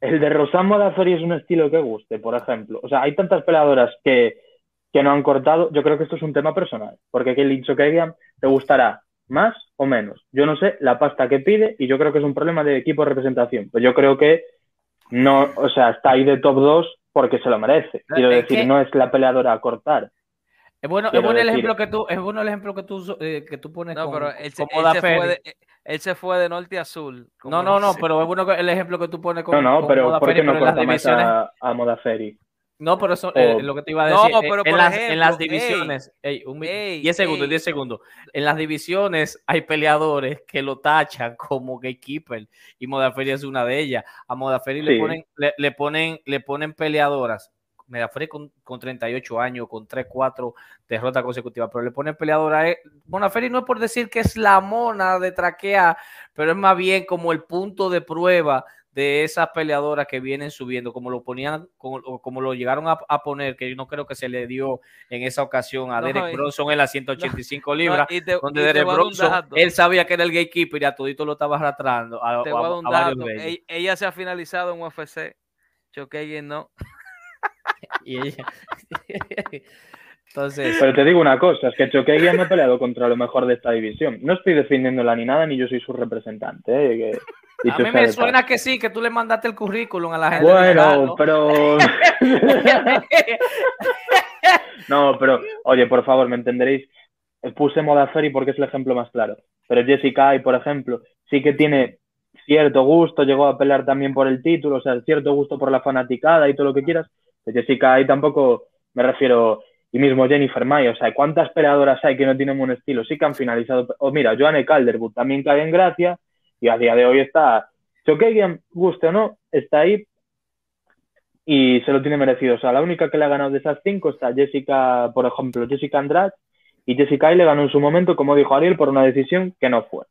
el de Rosan Modafferi es un estilo que guste, por ejemplo. O sea, hay tantas peleadoras que, que no han cortado. Yo creo que esto es un tema personal, porque Kelly Chokagian te gustará más o menos. Yo no sé la pasta que pide y yo creo que es un problema de equipo de representación. Pues yo creo que no, o sea, está ahí de top 2 porque se lo merece. Quiero decir, que- no es la peleadora a cortar. Es bueno, es bueno el decir- ejemplo que tú, es bueno el ejemplo que tú, eh, que tú pones No, con, pero él se, con él Moda se Ferry. fue de, eh, él se fue de norte a sur. No, no, no, pero es bueno que- el ejemplo que tú pones con, No, no, con pero Moda ¿por Ferry, qué no más divisiones. a, a Moda Ferry? No, pero eso es O- lo que te iba a No, decir. eh, pero en, por las, en las divisiones, ey, un mi- ey, 10 segundos, ey. 10 segundos. En las divisiones hay peleadores que lo tachan como gatekeeper y Modaferri es una de ellas. A Modaferri le ponen, le, le ponen, le ponen peleadoras. Modaferri con, con 38 años, con 3, 4 derrotas consecutivas, pero le ponen peleadora. eh, Modaferri no es por decir que es la mona de traquear, pero es más bien como el punto de prueba de esas peleadoras que vienen subiendo, como lo ponían, como, como lo llegaron a, a poner, que yo no creo que se le dio en esa ocasión a No, Derek Bronson en las [laughs] 185 No, libras, y te, donde Derek a Bronson, él sabía que era el gatekeeper y a todito lo estaba arrastrando a, te a- voy a un a dato. Ella, ella se ha finalizado en UFC. Choqueyen no. Y ella- [laughs] Entonces, Pero te digo una cosa, es que Choqueguía no ha peleado contra lo mejor de esta división. No estoy defendiéndola ni nada, ni yo soy su representante. ¿eh? Que- a mí me suena que sí, que tú le mandaste el currículum a la gente. Bueno, Galo. pero... [laughs] No, pero, oye, por favor, me entenderéis. Puse Moda Ferry porque es el ejemplo más claro. Pero Jessica Ay, por ejemplo, sí que tiene cierto gusto, llegó a pelear también por el título, o sea, cierto gusto por la fanaticada y todo lo que quieras. Jessica Ay tampoco me refiero, y mismo Jennifer May, o sea, ¿cuántas peleadoras hay que no tienen un estilo? Sí que han finalizado. O mira, Joanne Calderwood también cae en gracia y a día de hoy está. Choqueguian, guste o no, está ahí y se lo tiene merecido. O sea, la única que le ha ganado de esas cinco está Jessica, por ejemplo, Jessica Andrade, y Jessica Ay le ganó en su momento, como dijo Ariel, por una decisión que no fue.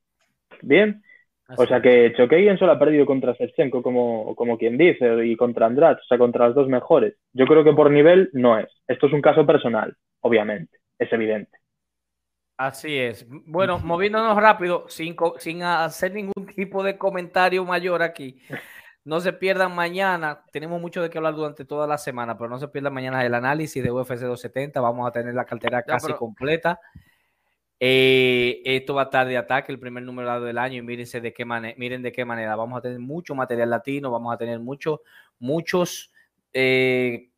Bien, o sea que Choqueguian solo ha perdido contra Shevchenko, como, como quien dice, y contra Andrade, o sea, contra las dos mejores. Yo creo que por nivel no es. Esto es un caso personal, obviamente, es evidente. Así es. Bueno, moviéndonos rápido, sin, sin hacer ningún [laughs] tipo de comentario mayor aquí. No se pierdan mañana. Tenemos mucho de qué hablar durante toda la semana, pero no se pierdan mañana el análisis de UFC 270. Vamos a tener la cartera Ya, casi pero- completa. Eh, esto va a estar de ataque, el primer número del año, y mírense de qué miren de qué manera. Vamos a tener mucho material latino, vamos a tener mucho, muchos, eh,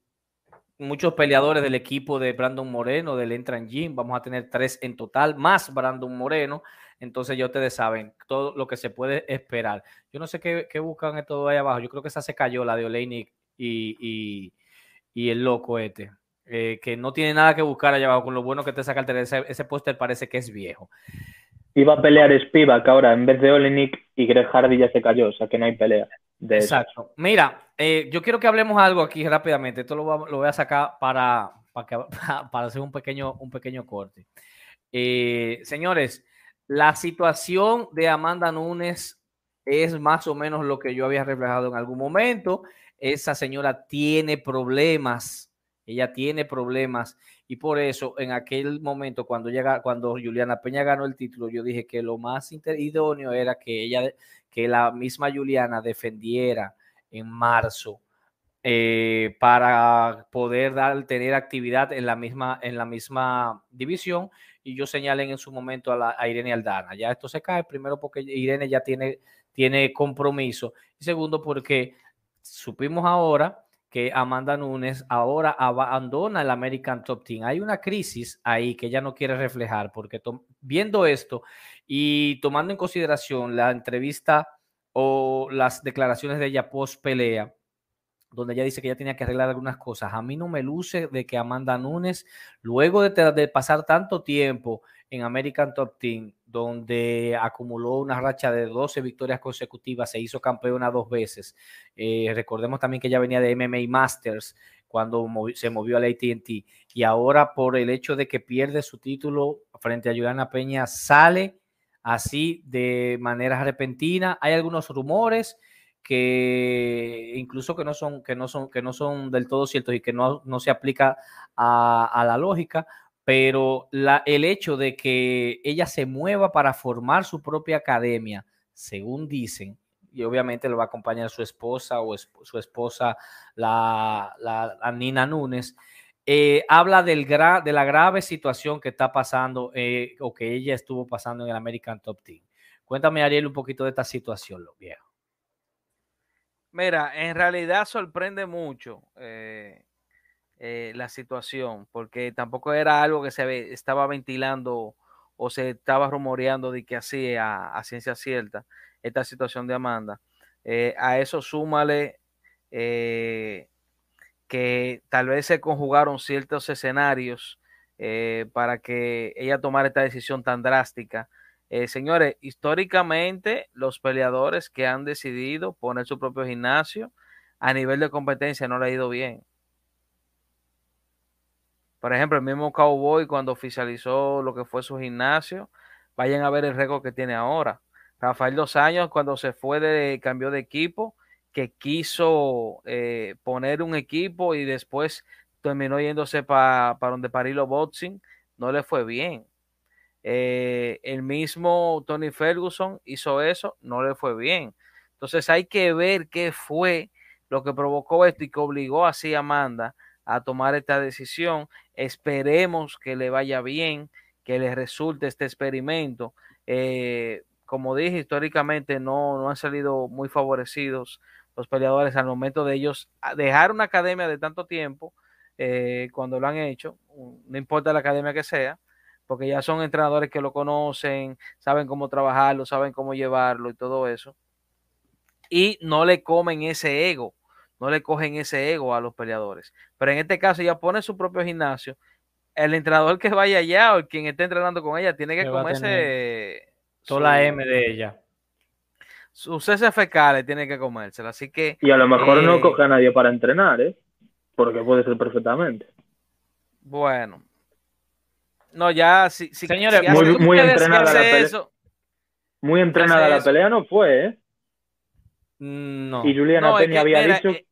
muchos peleadores del equipo de Brandon Moreno, del Entran Gym. Vamos a tener tres en total, más Brandon Moreno. Entonces ya ustedes saben todo lo que se puede esperar. Yo no sé qué, qué buscan todo ahí abajo. Yo creo que esa se cayó, la de y, y el loco este. Eh, que no tiene nada que buscar allá abajo con lo bueno que te saca el. Ese, ese póster parece que es viejo. Iba a pelear Spivak ahora, en vez de Olenik, y Greg Hardy ya se cayó, o sea que no hay pelea. De eso. Exacto. Mira, eh, yo quiero que hablemos algo aquí rápidamente. Esto lo, va- lo voy a sacar para, para, que- [laughs] para hacer un pequeño, un pequeño corte. Eh, señores, la situación de Amanda Nunes es más o menos lo que yo había reflejado en algún momento. Esa señora tiene problemas. Ella tiene problemas y por eso en aquel momento cuando llega cuando Juliana Peña ganó el título yo dije que lo más idóneo era que ella que la misma Juliana defendiera en marzo eh, para poder dar, tener actividad en la misma, en la misma división. Y yo señalé en su momento a, la, a Irene Aldana. Ya esto se cae, primero porque Irene ya tiene, tiene compromiso. Y segundo porque supimos ahora que Amanda Nunes ahora abandona el American Top Team. Hay una crisis ahí que ella no quiere reflejar, porque viendo esto y tomando en consideración la entrevista o las declaraciones de ella post pelea, donde ella dice que ella tenía que arreglar algunas cosas. A mí no me luce de que Amanda Nunes, luego de, de pasar tanto tiempo en American Top Team, donde acumuló una racha de 12 victorias consecutivas, se hizo campeona dos veces. Eh, recordemos también que ella venía de MMA Masters cuando se movió al ATT y ahora por el hecho de que pierde su título frente a Juliana Peña, sale así de manera repentina. Hay algunos rumores que incluso que no son, que no son, que no son del todo ciertos y que no, no se aplica a, a la lógica, pero la, el hecho de que ella se mueva para formar su propia academia, según dicen, y obviamente lo va a acompañar su esposa o su esposa, la, la, Nina Núñez, eh, habla de la grave situación que está pasando eh, o que ella estuvo pasando en el American Top Team. Cuéntame, Ariel, un poquito de esta situación, lo viejo. Mira, en realidad sorprende mucho eh, eh, la situación, porque tampoco era algo que se estaba ventilando o se estaba rumoreando de que así a, ciencia cierta esta situación de Amanda. Eh, a eso súmale eh, que tal vez se conjugaron ciertos escenarios para que ella tomara esta decisión tan drástica. señores, históricamente los peleadores que han decidido poner su propio gimnasio a nivel de competencia no le ha ido bien. Por ejemplo, el mismo Cowboy cuando oficializó lo que fue su gimnasio, vayan a ver el récord que tiene ahora. Rafael Dos Años cuando se fue de cambio de equipo, que quiso eh, poner un equipo y después terminó yéndose para donde Parilo Boxing, no le fue bien. Eh, el mismo Tony Ferguson hizo eso, no le fue bien. Entonces hay que ver qué fue lo que provocó esto y que obligó así a Amanda a tomar esta decisión. Esperemos que le vaya bien, que le resulte este experimento. Eh, como dije, históricamente no, no han salido muy favorecidos los peleadores al momento de ellos dejar una academia de tanto tiempo eh, cuando lo han hecho, no importa la academia que sea, porque ya son entrenadores que lo conocen, saben cómo trabajarlo, saben cómo llevarlo y todo eso. Y no le comen ese ego no le cogen ese ego a los peleadores. Pero en este caso ya pone su propio gimnasio. El entrenador que vaya allá o quien esté entrenando con ella tiene que comerse toda la M de ella. Sus heces fecales tiene que comérsela. Así que. Y a lo mejor no eh, coge a nadie para entrenar, ¿eh? Porque puede ser perfectamente. Bueno. No, ya, si, señores, muy, muy entrenada la pelea. muy entrenada la pelea no fue, ¿eh? No. Y Juliana Peña había dicho. Eh,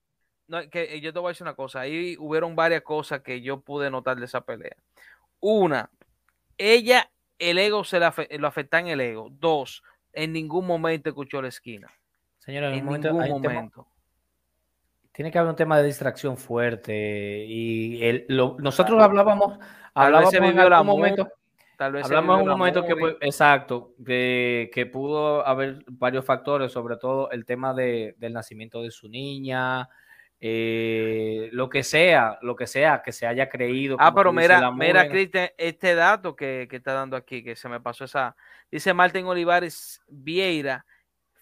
no, que eh, yo te voy a decir una cosa, ahí hubieron varias cosas que yo pude notar de esa pelea. Una, ella, el ego se lo afecta en el ego. Dos, en ningún momento escuchó la esquina. Señora, en, ningún momento. tiene que haber un tema de distracción fuerte y el, nosotros hablábamos, hablábamos en algún momento. Tal vez Hablamos en un momento que, exacto, que, que, pudo haber varios factores, sobre todo el tema de, del nacimiento de su niña, eh, lo que sea, lo que sea que se haya creído. Ah, pero mira, mira, Cristian, este dato que, está dando aquí, que se me pasó esa. Dice Martín Olivares Vieira,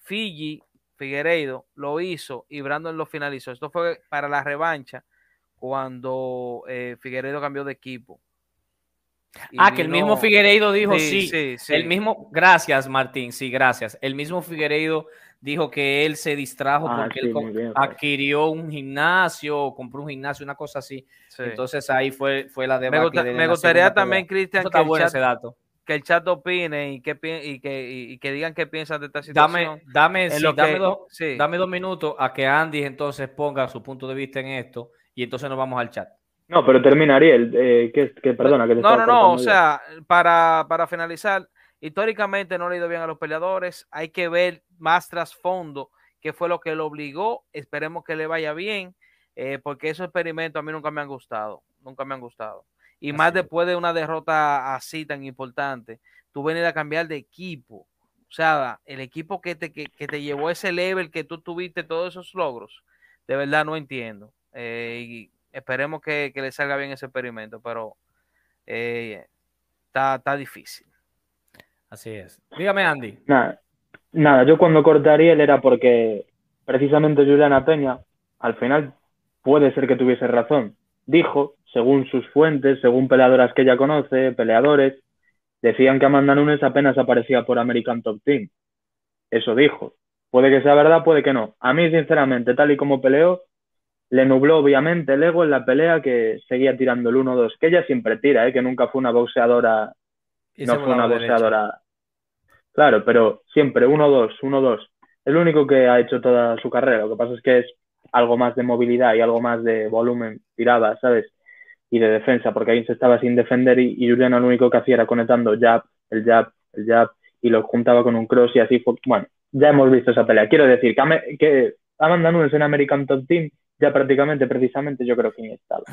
Fiji, Figueiredo lo hizo y Brandon lo finalizó. Esto fue para la revancha cuando eh, Figueiredo cambió de equipo. ah, que el mismo Figueiredo dijo sí, sí, sí, El mismo, gracias Martín, sí, gracias. El mismo Figueiredo dijo que él se distrajo ah, porque él adquirió un gimnasio, compró un gimnasio, una cosa así. Entonces ahí fue, fue la debate. Me, gustaría también, Cristian, que, el chat, dato. que el chat opine y que, y que, y que digan qué piensan de esta situación. Dame, dame, dame dos minutos a que Andy entonces ponga su punto de vista en esto y entonces nos vamos al chat. No, pero termina Ariel, eh, que, que, perdona. Que no, no, no, o sea, para, para finalizar, Históricamente no le ha ido bien a los peleadores. Hay que ver más trasfondo qué fue lo que lo obligó. Esperemos que le vaya bien, eh, porque esos experimentos a mí nunca me han gustado. Nunca me han gustado. Y más después de una derrota así tan importante, tú venir a cambiar de equipo. O sea, el equipo que te, que, te llevó ese level que tú tuviste todos esos logros, de verdad no entiendo. Eh, y esperemos que, le salga bien ese experimento, pero eh, está, está difícil. Así es. Dígame, Andy. Nada, nada yo cuando corté a Ariel era porque precisamente Juliana Peña, al final, puede ser que tuviese razón. Dijo, según sus fuentes, según peleadoras que ella conoce, peleadores, decían que Amanda Nunes apenas aparecía por American Top Team. Eso dijo. Puede que sea verdad, puede que no. A mí, sinceramente, tal y como peleó, le nubló obviamente el ego en la pelea que seguía tirando el 1-2, que ella siempre tira, ¿eh? que nunca fue una boxeadora no fue una boxeadora. Claro, pero siempre 1-2, 1-2. Es lo único que ha hecho toda su carrera. Lo que pasa es que es algo más de movilidad y algo más de volumen, tirada, ¿sabes? Y de defensa, porque ahí se estaba sin defender y, Juliana lo único que hacía era conectando jab, el jab, el jab y lo juntaba con un cross y así fue. Bueno, ya hemos visto esa pelea. Quiero decir que, que Amanda Nunes en American Top Team ya prácticamente, precisamente, yo creo que estaba.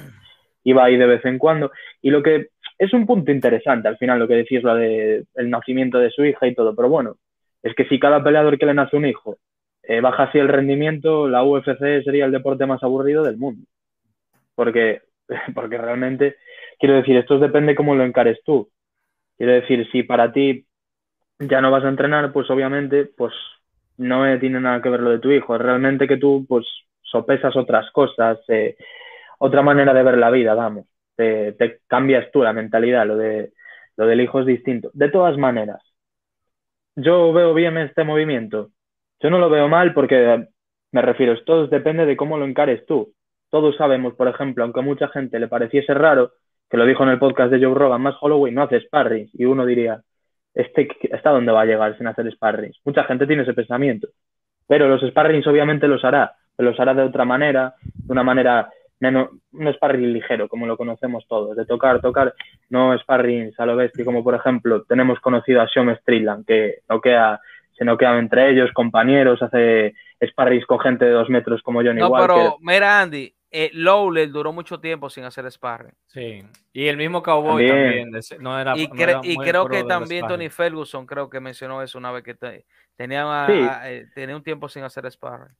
Iba ahí de vez en cuando. Y lo que es un punto interesante al final lo que decís, lo de el nacimiento de su hija y todo, pero bueno, es que si cada peleador que le nace un hijo eh, baja así el rendimiento, la UFC sería el deporte más aburrido del mundo. Porque [laughs] porque realmente, quiero decir, esto depende cómo lo encares tú. Quiero decir, si para ti ya no vas a entrenar, pues obviamente, pues no tiene nada que ver lo de tu hijo. Realmente que tú, pues, sopesas otras cosas, eh, otra manera de ver la vida, vamos. Te, cambias tú la mentalidad, lo, de, lo del hijo es distinto. De todas maneras, yo veo bien este movimiento. Yo no lo veo mal porque, me refiero, todo depende de cómo lo encares tú. Todos sabemos, por ejemplo, aunque a mucha gente le pareciese raro, que lo dijo en el podcast de Joe Rogan, más Holloway no hace sparring. Y uno diría, este, ¿hasta dónde va a llegar sin hacer sparrings? Mucha gente tiene ese pensamiento. Pero los sparrings obviamente los hará, pero los hará de otra manera, de una manera, no, un sparring ligero, como lo conocemos todos, de tocar, tocar, no sparrings a lo bestia, como por ejemplo tenemos conocido a Sean Strickland, que noquea, se noquea entre ellos, compañeros, hace sparrings con gente de dos metros como Johnny no, Walker. pero mira Andy, eh, Lowler duró mucho tiempo sin hacer sparring. Sí, y el mismo Cowboy también, También. no era Y, no cre- era y creo que también. Tony Ferguson creo que mencionó eso una vez que te- tenía, a- Sí. a- eh, tenía un tiempo sin hacer sparring.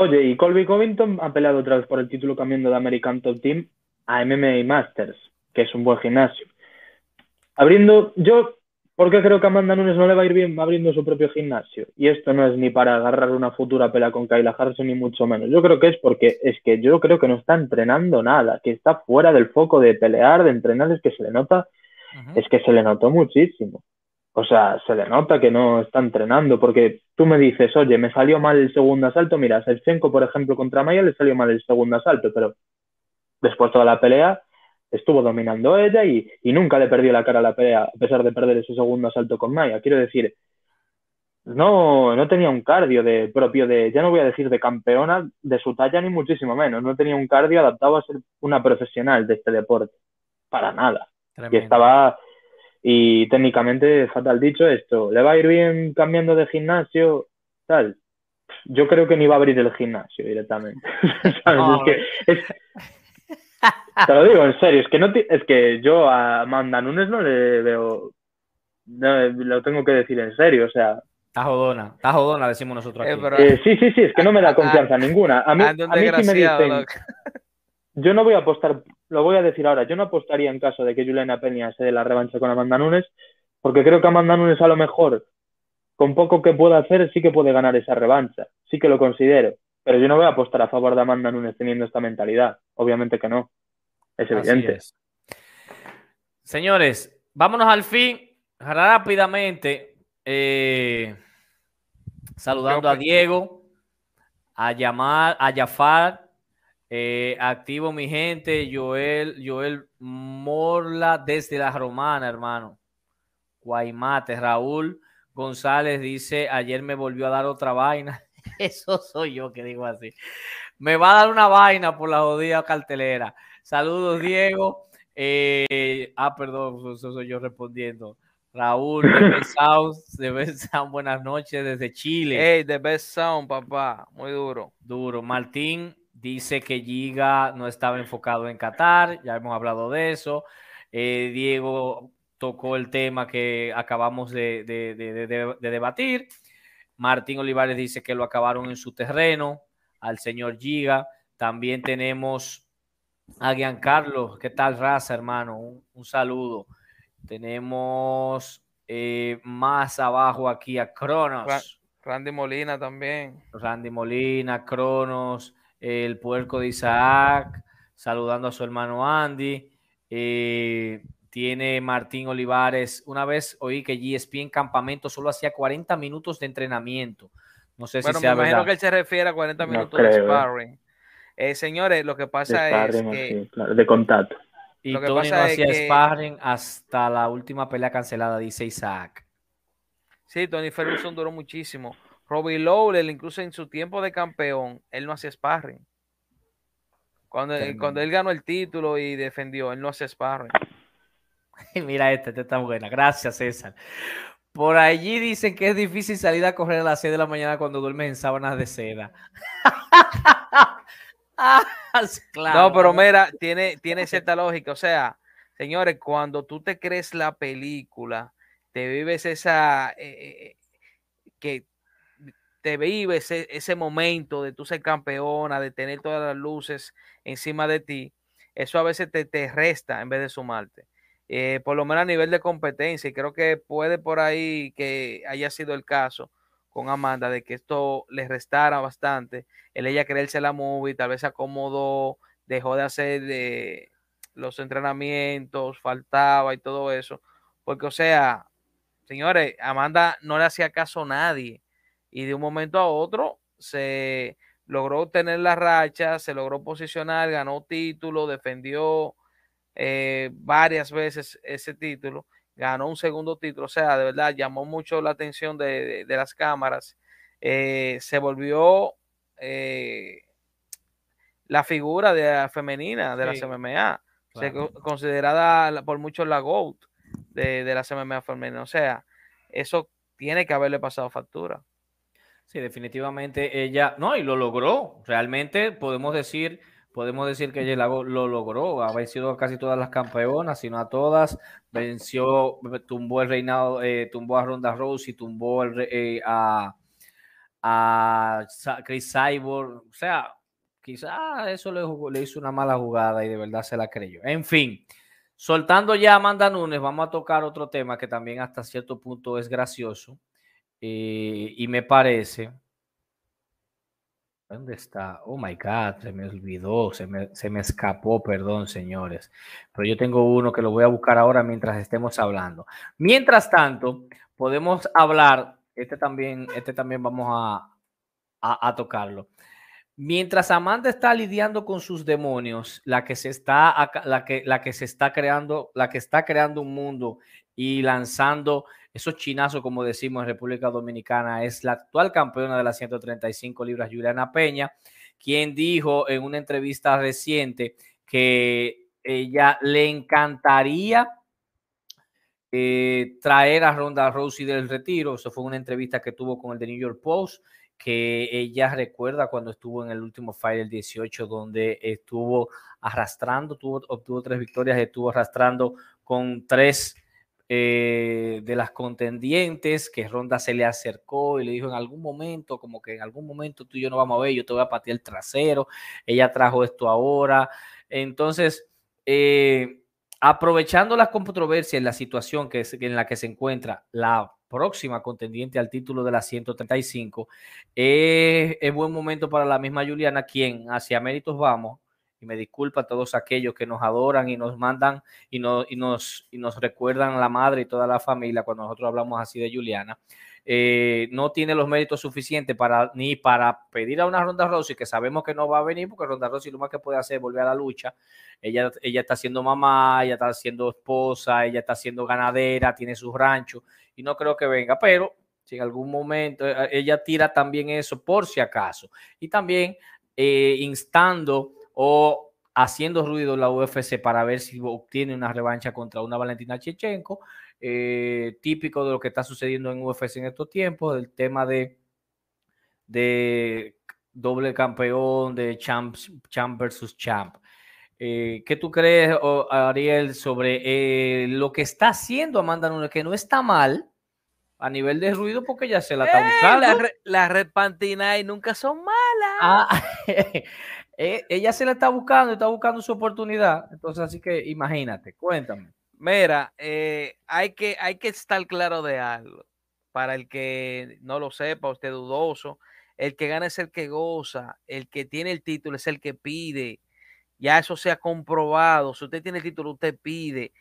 Oye, y Colby Covington ha peleado otra vez por el título cambiando de American Top Team a MMA Masters, que es un buen gimnasio. Abriendo, yo, porque creo que a Amanda Nunes no le va a ir bien abriendo su propio gimnasio. Y esto no es ni para agarrar una futura pelea con Kayla Harrison, ni mucho menos. Yo creo que es porque es que yo creo que no está entrenando nada, que está fuera del foco de pelear, de entrenar, es que se le nota, es que se le notó muchísimo. O sea, se le nota que no está entrenando, porque tú me dices, oye, me salió mal el segundo asalto. Mira, Shevchenko, por ejemplo, contra Maya le salió mal el segundo asalto, pero después toda la pelea estuvo dominando ella y, y nunca le perdió la cara a la pelea, a pesar de perder ese segundo asalto con Maya. Quiero decir, no, no tenía un cardio de propio de, ya no voy a decir de campeona de su talla, ni muchísimo menos. No tenía un cardio adaptado a ser una profesional de este deporte. Para nada y Tremendo. estaba y técnicamente fatal dicho esto le va a ir bien cambiando de gimnasio tal. Yo creo que ni va a abrir el gimnasio directamente. [laughs] ¿Sabes? No, es que es- te lo digo en serio es que no es que yo a Amanda Nunes no le veo no, lo tengo que decir en serio o sea. Está jodona, está jodona, decimos nosotros Eh, pero- eh, sí sí sí es que no me da confianza ninguna. A mí, a mí sí me dicen yo no voy a apostar, lo voy a decir ahora, yo no apostaría en caso de que Juliana Peña se dé la revancha con Amanda Nunes, porque creo que Amanda Nunes a lo mejor, con poco que pueda hacer, sí que puede ganar esa revancha, sí que lo considero, pero yo no voy a apostar a favor de Amanda Nunes teniendo esta mentalidad, obviamente que no, es evidente. es. Señores, vámonos al fin rápidamente. eh, saludando a Diego, a Yamar, a Jafar, eh, activo mi gente, Joel, Joel Morla desde la Romana, hermano. Guaymate, Raúl González dice, ayer me volvió a dar otra vaina. [laughs] Eso soy yo que digo así. Me va a dar una vaina por la jodida cartelera. Saludos, Diego. Eh, ah, perdón, eso soy yo respondiendo. Raúl, de Best [laughs] Sound, de Best Sound, buenas noches desde Chile. Hey, the best sound, papá. Muy duro. Duro. Martín dice que Giga no estaba enfocado en Qatar, ya hemos hablado de eso. Eh, Diego tocó el tema que acabamos de, de- de- de- de debatir. Martín Olivares dice que lo acabaron en su terreno, al señor Giga. También tenemos a Giancarlo. ¿Qué tal, raza, hermano? Un, un saludo. Tenemos eh, más abajo aquí a Cronos. Ra- Randy Molina también. Randy Molina, Cronos, el puerco de Isaac, saludando a su hermano Andy. Eh, tiene Martín Olivares. Una vez oí que GSP en campamento solo hacía 40 minutos de entrenamiento. No sé Bueno, si me sea imagino verdad. que él se refiere a 40 No minutos de creo, eh. sparring. Eh, señores, lo que De pasa es sparring, que sí, claro, de contacto. Y lo que Tony no pasa hacía que- sparring hasta la última pelea cancelada, dice Isaac. sí, Tony Ferguson duró muchísimo. Robbie Lawler, incluso en su tiempo de campeón, él no hacía sparring. Cuando, cuando él ganó el título y defendió, él no hacía sparring. [laughs] Mira esta, esta está buena. Gracias, César. Por allí dicen que es difícil salir a correr a las 6 de la mañana cuando duermes en sábanas de seda. [laughs] Ah, claro. No, pero mira, tiene, tiene cierta lógica. O sea, señores, cuando tú te crees la película, te vives esa, eh, eh, que te vives ese, ese momento de tú ser campeona, de tener todas las luces encima de ti, eso a veces te, te resta en vez de sumarte. Eh, por lo menos a nivel de competencia, y creo que puede por ahí que haya sido el caso con Amanda, de que esto le restara bastante, el ella creerse la movie, tal vez se acomodó, dejó de hacer de los entrenamientos, faltaba y todo eso, porque o sea, señores, Amanda no le hacía caso a nadie, y de un momento a otro se logró tener la racha, se logró posicionar, ganó título, defendió eh, varias veces ese título, ganó un segundo título, o sea, de verdad llamó mucho la atención de, las cámaras, eh, se volvió eh, la figura de la femenina de la MMA, considerada por muchos la GOAT de, de la MMA femenina, o sea, eso tiene que haberle pasado factura. Sí, definitivamente ella, no, y lo logró. Realmente podemos decir, podemos decir que ella lo, logró. Ha vencido a casi todas las campeonas, sino a todas. Venció, tumbó el reinado, eh, tumbó a Ronda Rousey, tumbó eh, a, a Chris Cyborg. O sea, quizás eso le, le hizo una mala jugada y de verdad se la creyó. En fin. Soltando ya a Amanda Nunes, vamos a tocar otro tema que también hasta cierto punto es gracioso eh, y me parece. ¿Dónde está? Oh my God, se me olvidó, se me, se me, escapó, perdón, señores. Pero yo tengo uno que lo voy a buscar ahora mientras estemos hablando. Mientras tanto, podemos hablar, este también, este también vamos a, a, a tocarlo. Mientras Amanda está lidiando con sus demonios, la que se está, la que, la que se está creando, la que está creando un mundo y lanzando esos chinazos, como decimos en República Dominicana, es la actual campeona de las 135 libras, Juliana Peña, quien dijo en una entrevista reciente que ella le encantaría eh, traer a Ronda Rousey del retiro. Eso fue una entrevista que tuvo con el de New York Post, que ella recuerda cuando estuvo en el último fight el 18, donde estuvo arrastrando, tuvo, obtuvo tres victorias, estuvo arrastrando con tres eh, de las contendientes, que Ronda se le acercó y le dijo en algún momento, como que en algún momento tú y yo no vamos a ver, yo te voy a patear el trasero, ella trajo esto ahora. Entonces, eh, aprovechando la controversia en la situación que es, en la que se encuentra la próxima contendiente al título de la 135, eh, es buen momento para la misma Juliana, quien hacia méritos vamos, y me disculpa a todos aquellos que nos adoran y nos mandan y, no, y, nos, y nos recuerdan la madre y toda la familia cuando nosotros hablamos así de Juliana. Eh, no tiene los méritos suficientes para ni para pedir a una Ronda Rossi que sabemos que no va a venir porque Ronda Rossi lo más que puede hacer es volver a la lucha. Ella, ella está siendo mamá, ella está siendo esposa, ella está siendo ganadera, tiene su rancho y no creo que venga, pero si en algún momento eh, ella tira también eso por si acaso y también eh, instando o haciendo ruido la UFC para ver si obtiene una revancha contra una Valentina Chechenko, eh, típico de lo que está sucediendo en UFC en estos tiempos, del tema de, de doble campeón, de champ, champ versus champ. Eh, ¿Qué tú crees, Ariel, sobre eh, lo que está haciendo Amanda Nunes, que no está mal a nivel de ruido porque ya se la está buscando? Las la red y nunca son malas. Ah, [laughs] Eh, ella se la está buscando, está buscando su oportunidad. Entonces, así que imagínate, cuéntame. Mira, eh, hay, que, hay que estar claro de algo. Para el que no lo sepa, usted dudoso, el que gana es el que goza, el que tiene el título es el que pide. Ya eso se ha comprobado. Si usted tiene el título, usted pide.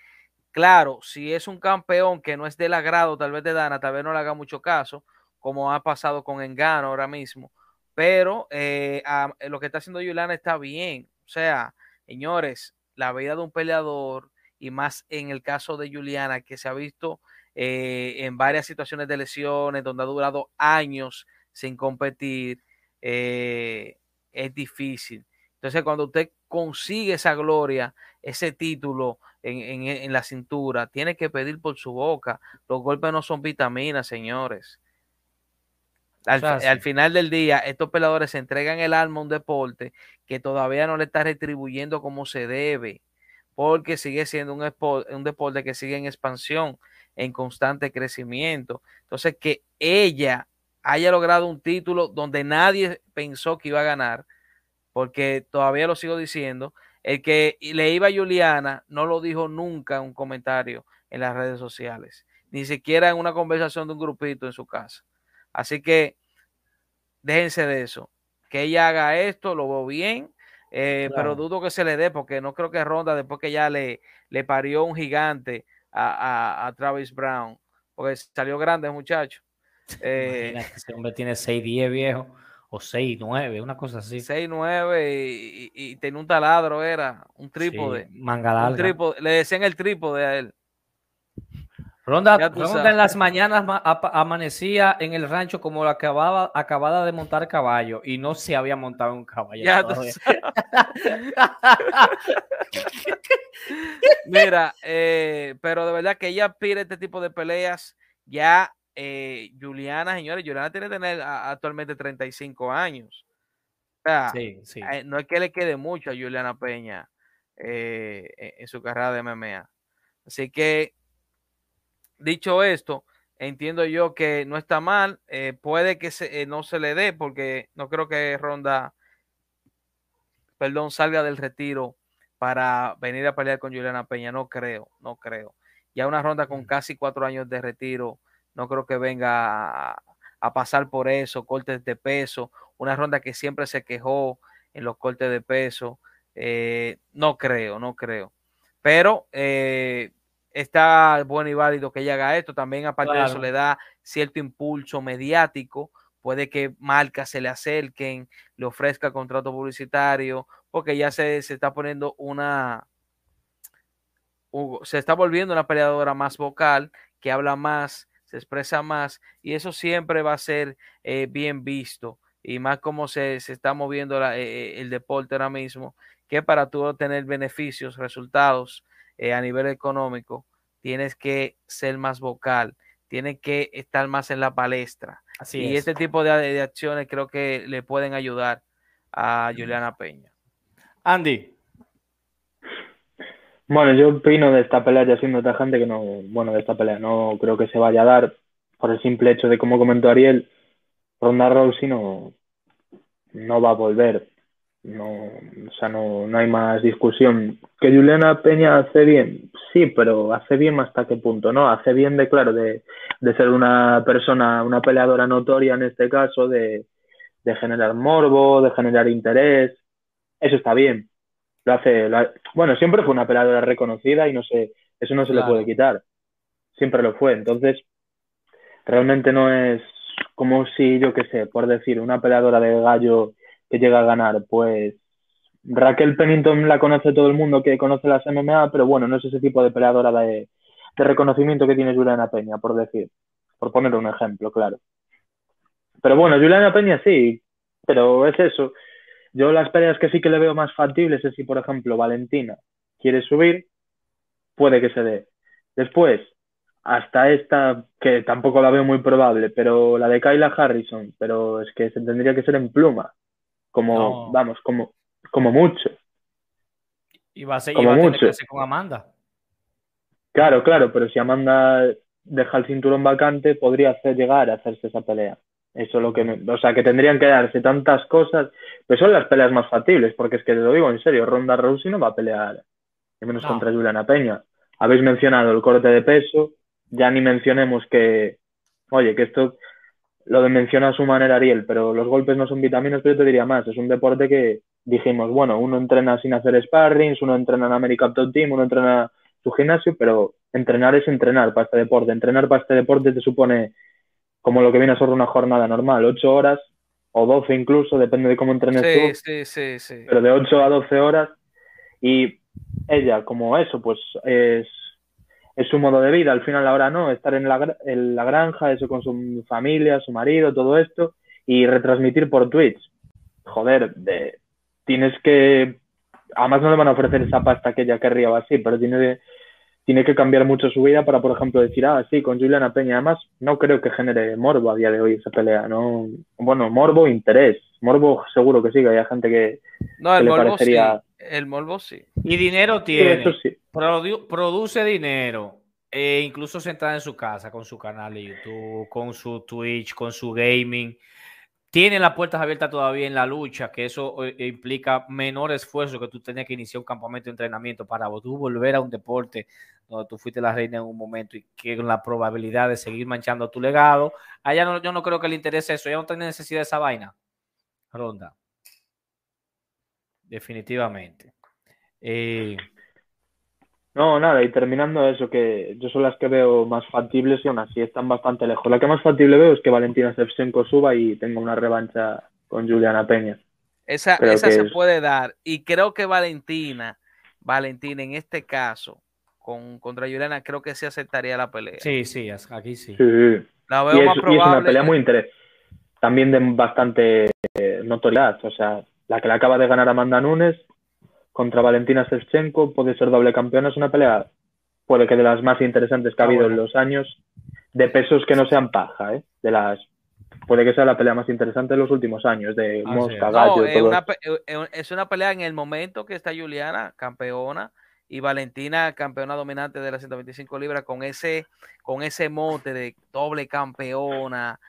Claro, si es un campeón que no es del agrado, tal vez de Dana, tal vez no le haga mucho caso, como ha pasado con Engano ahora mismo pero eh, lo que está haciendo Yulana está bien. O sea, señores, la vida de un peleador, y más en el caso de Juliana, que se ha visto eh, en varias situaciones de lesiones, donde ha durado años sin competir, eh, es difícil. Entonces, cuando usted consigue esa gloria, ese título en, en, la cintura, tiene que pedir por su boca. Los golpes no son vitaminas, señores. Al, final del día, estos peleadores se entregan el alma a un deporte que todavía no le está retribuyendo como se debe, porque sigue siendo un, un deporte que sigue en expansión, en constante crecimiento. Entonces, que ella haya logrado un título donde nadie pensó que iba a ganar, porque todavía lo sigo diciendo, El que le iba a Juliana no lo dijo nunca en un comentario en las redes sociales, ni siquiera en una conversación de un grupito en su casa. Así que déjense de eso. Que ella haga esto, lo veo bien, eh, pero dudo que se le dé porque no creo que Ronda, después que ya le, le parió un gigante a, Travis Brown, porque salió grande muchacho. Eh, ese hombre tiene 6'10 viejo, o 6'9, una cosa así. 6'9 y, y, tenía un taladro, era un trípode. Sí, manga le decían el trípode a él. Ronda, en las mañanas amanecía en el rancho como la acababa, acabada de montar caballo y no se había montado un caballo. [laughs] Mira, eh, pero de verdad que ella pide este tipo de peleas. Ya eh, Juliana, señores, Juliana tiene que tener actualmente 35 años. sí, sí. Eh, no es que le quede mucho a Juliana Peña en su carrera de MMA. Así que dicho esto, entiendo yo que no está mal. Eh, puede que se, eh, no se le dé porque no creo que Ronda, perdón, salga del retiro para venir a pelear con Juliana Peña. No creo, no creo. Ya una ronda con casi cuatro años de retiro, no creo que venga a, pasar por eso, cortes de peso. Una ronda que siempre se quejó en los cortes de peso. Eh, no creo, no creo. Pero está bueno y válido que ella haga esto. También, aparte de eso, le da cierto impulso mediático. Puede que marcas se le acerquen, le ofrezca contrato publicitario, porque ya se, se está poniendo una. se está volviendo una peleadora más vocal, que habla más, se expresa más, y eso siempre va a ser eh, bien visto. Y más como se, se está moviendo eh, eh, el deporte ahora mismo, que para tú obtener beneficios, resultados, eh, a nivel económico, tienes que ser más vocal, tienes que estar más en la palestra. Así y este tipo de, acciones creo que le pueden ayudar a Juliana Peña. Andy. Bueno, yo opino de esta pelea ya siendo tajante que no, bueno, de esta pelea no creo que se vaya a dar por el simple hecho de, como comentó Ariel, Ronda Rousey no, no va a volver. No, o sea, no, no hay más discusión. ¿Que Juliana Peña hace bien? Sí, pero hace bien hasta qué punto, ¿no? Hace bien de, claro, de, de ser una persona, una peleadora notoria en este caso, de, de generar morbo, de generar interés. Eso está bien. Lo hace, bueno, siempre fue una peleadora reconocida y no sé, eso no se le puede quitar. Siempre lo fue. Entonces, realmente no es como si, yo qué sé, por decir, una peleadora de gallo que llega a ganar? Pues Raquel Pennington la conoce todo el mundo que conoce las MMA, pero bueno, no es ese tipo de peleadora de, reconocimiento que tiene Juliana Peña, por decir, por poner un ejemplo, claro. Pero bueno, Juliana Peña sí, pero es eso. Yo las peleas que sí que le veo más factibles es si, por ejemplo, Valentina quiere subir, puede que se dé. Después, hasta esta, que tampoco la veo muy probable, pero la de Kyla Harrison, pero es que se tendría que ser en pluma como, vamos, como, como mucho. Y va a ser, como mucho. con Amanda. Claro, claro, pero si Amanda deja el cinturón vacante, podría hacer llegar a hacerse esa pelea. Eso lo que, o sea, que tendrían que darse tantas cosas, pues son las peleas más factibles, porque es que te lo digo en serio, Ronda Rousey no va a pelear, y menos contra Juliana Peña. Habéis mencionado el corte de peso, ya ni mencionemos que, oye, que esto lo de menciona a su manera Ariel, pero los golpes no son vitaminas, pero yo te diría más, es un deporte que dijimos, bueno, uno entrena sin hacer sparrings, uno entrena en American Top Team, uno entrena su gimnasio, pero entrenar es entrenar para este deporte. Entrenar para este deporte te supone como lo que viene a ser una jornada normal, ocho horas o doce incluso, depende de cómo entrenes tú. Sí, sí, sí. Pero de ocho a doce horas. Y ella, como eso, pues es es su modo de vida, al final ahora no, estar en la, en la granja, eso con su familia, su marido, todo esto, y retransmitir por Twitch. Joder, de, tienes que... Además no le van a ofrecer esa pasta que ella querría o así, pero tiene, tiene que cambiar mucho su vida para, por ejemplo, decir, ah, sí, con Juliana Peña. Además, no creo que genere morbo a día de hoy esa pelea, ¿no? Bueno, morbo, interés. Morbo seguro que sí, que hay gente que, no, el morbo parecería... Sí. El morbo sí. Y dinero tiene. Produce dinero. E incluso sentada en su casa con su canal de YouTube, con su Twitch, con su gaming. tienen las puertas abiertas todavía en la lucha, que eso eh, implica menor esfuerzo que tú tenías que iniciar un campamento de entrenamiento para tú volver a un deporte donde tú fuiste la reina en un momento y que con la probabilidad de seguir manchando tu legado. Allá no, yo no creo que le interese eso, ya no tiene necesidad de esa vaina. Ronda. Definitivamente. Eh, No, nada, y terminando eso, que yo son las que veo más factibles y aún así están bastante lejos. La que más factible veo es que Valentina Shevchenko suba y tenga una revancha con Juliana Peña. Esa, esa se es- puede dar. Y creo que Valentina, Valentina en este caso, con, contra Juliana, creo que sí aceptaría la pelea. sí, sí, aquí sí. Sí, sí. La Y veo es, más y es probable. una pelea muy interesante. También de bastante eh, notoriedad. O sea, la que le acaba de ganar Amanda Nunes contra Valentina Shevchenko puede ser doble campeona. Es una pelea, puede que de las más interesantes que ha Ah, habido en los años, de pesos que no sean paja, ¿eh? De las, puede que sea la pelea más interesante de los últimos años, de Ah, Mosca, sí. Gallo, No, es una, pe- eh, es una pelea en el momento que está Juliana, campeona, y Valentina, campeona dominante de las 125 libras, con ese, con ese mote de doble campeona.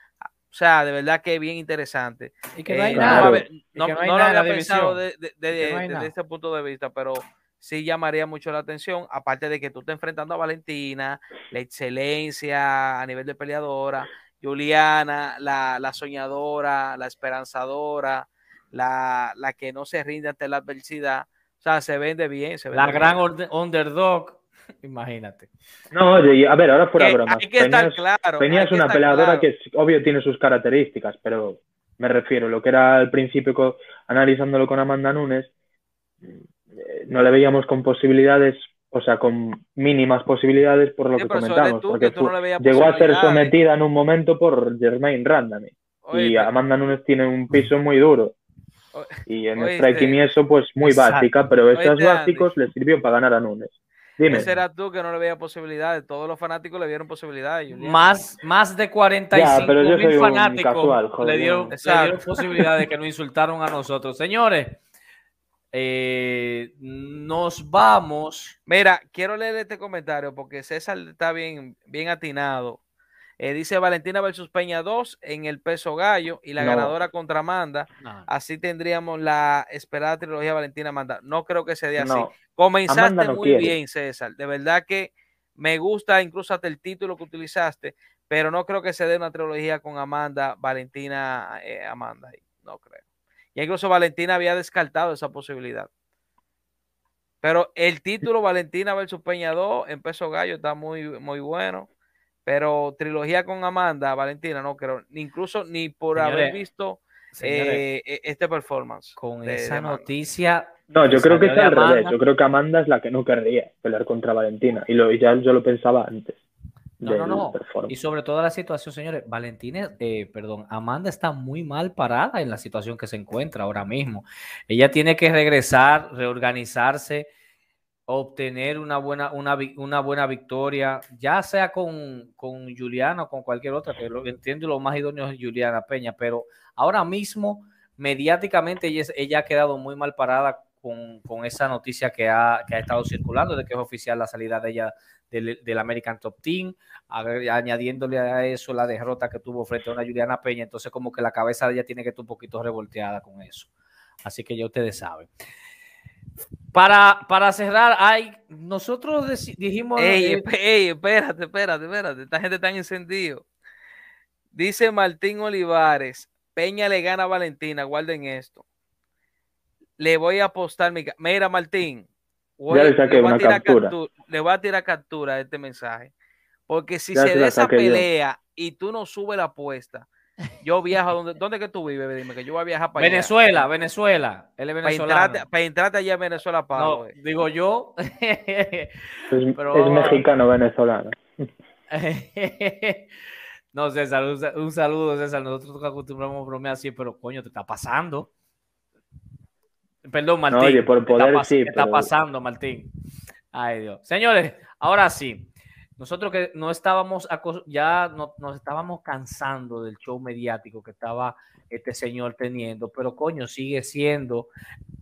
O sea, de verdad que es bien interesante. Y que no hay Eh, nada. lo había- no, no no nada pensado de- división. de- de- desde ese punto de vista, pero sí llamaría mucho la atención, aparte de que tú estás enfrentando a Valentina, la excelencia a nivel de peleadora, Juliana, la, la soñadora, la esperanzadora, la, la que no se rinde ante la adversidad. O sea, se vende bien. Se vende La gran bien. underdog, [laughs] imagínate. No, oye, a ver, ahora fuera Que bromas. hay que estar Peña es- claro. Peña hay es que una peleadora claro. que es, obvio tiene sus características, pero me refiero, lo que era al principio analizándolo con Amanda Nunes, eh, no le veíamos con posibilidades, o sea, con mínimas posibilidades por lo Sí, que comentamos, tú, porque que tú no fu- le veías llegó a ser sometida en un momento por Germaine Randami y Amanda Nunes tiene un piso muy duro o- y en Oíste. striking y eso pues muy Exacto. básica, pero esos básicos le sirvió para ganar a Nunes. Dime. Ese eras tú que no le veía posibilidades. Todos los fanáticos le vieron posibilidades. Más, más de 45 Ya, pero yo soy mil fanáticos casual, le, dieron, le dieron posibilidad de que nos [laughs] insultaron a nosotros. Señores, eh, nos vamos. Mira, quiero leer este comentario porque César está bien, bien atinado. Eh, dice Valentina versus Peña 2 en el peso gallo y la No. ganadora contra Amanda. No, Así tendríamos la esperada trilogía Valentina Amanda. No creo que se dé así. Comenzaste muy quiere. bien, César. De verdad que me gusta incluso hasta el título que utilizaste, pero no creo que se dé una trilogía con Amanda, Valentina, eh, Amanda. No creo. Y incluso Valentina había descartado esa posibilidad. Pero el título Valentina versus Peña 2 en peso gallo está muy, muy bueno. Pero trilogía con Amanda, Valentina, no creo. Ni Incluso ni por haber Señores, visto señores, eh, e- este performance. con de- de esa Amanda. noticia. No, yo creo que es de al revés. Amanda. Yo creo que Amanda es la que no querría pelear contra Valentina. Y, lo, y ya yo lo pensaba antes. No, no, no. Y sobre toda la situación, señores, Valentina, eh, perdón, Amanda está muy mal parada en la situación que se encuentra ahora mismo. Ella tiene que regresar, reorganizarse, obtener una buena, una, una buena victoria, ya sea con, con Juliana o con cualquier otra, que lo entiendo lo más idóneo es Juliana Peña, pero ahora mismo, mediáticamente, ella, ha quedado muy mal parada con, con esa noticia que ha, que ha estado circulando de que es oficial la salida de ella del, del American Top Team, añadiéndole a eso la derrota que tuvo frente a una Juliana Peña, entonces como que la cabeza de ella tiene que estar un poquito revolteada con eso. Así que ya ustedes saben. Para, para cerrar, hay, nosotros dijimos... Ey, eh, ey, espérate, espérate, espérate. Esta gente está encendido. Dice Martín Olivares, Peña le gana a Valentina, guarden esto. Le voy a apostar mi... Mira, Martín. voy- Ya le saqué voy a una tirar captura. captu- le voy a tirar captura a este mensaje. Porque si Ya se se da esa pelea y tú no subes la apuesta, yo viajo donde... ¿Dónde que tú vives? Dime que yo voy a viajar para allá. Venezuela, Venezuela, él es Para venezolano. para entrarte allá a Venezuela, Pablo. No, digo yo. [laughs] Es, pero- es mexicano-venezolano. [laughs] no, César, un, un saludo, César. Nosotros acostumbramos a bromear así, pero coño, te está pasando. Perdón, Martín. oye, por te está poder sí, te está pasando, Martín. Ay, Dios. Señores, ahora sí. Nosotros que no estábamos, ya no- nos estábamos cansando del show mediático que estaba este señor teniendo, pero coño, sigue siendo,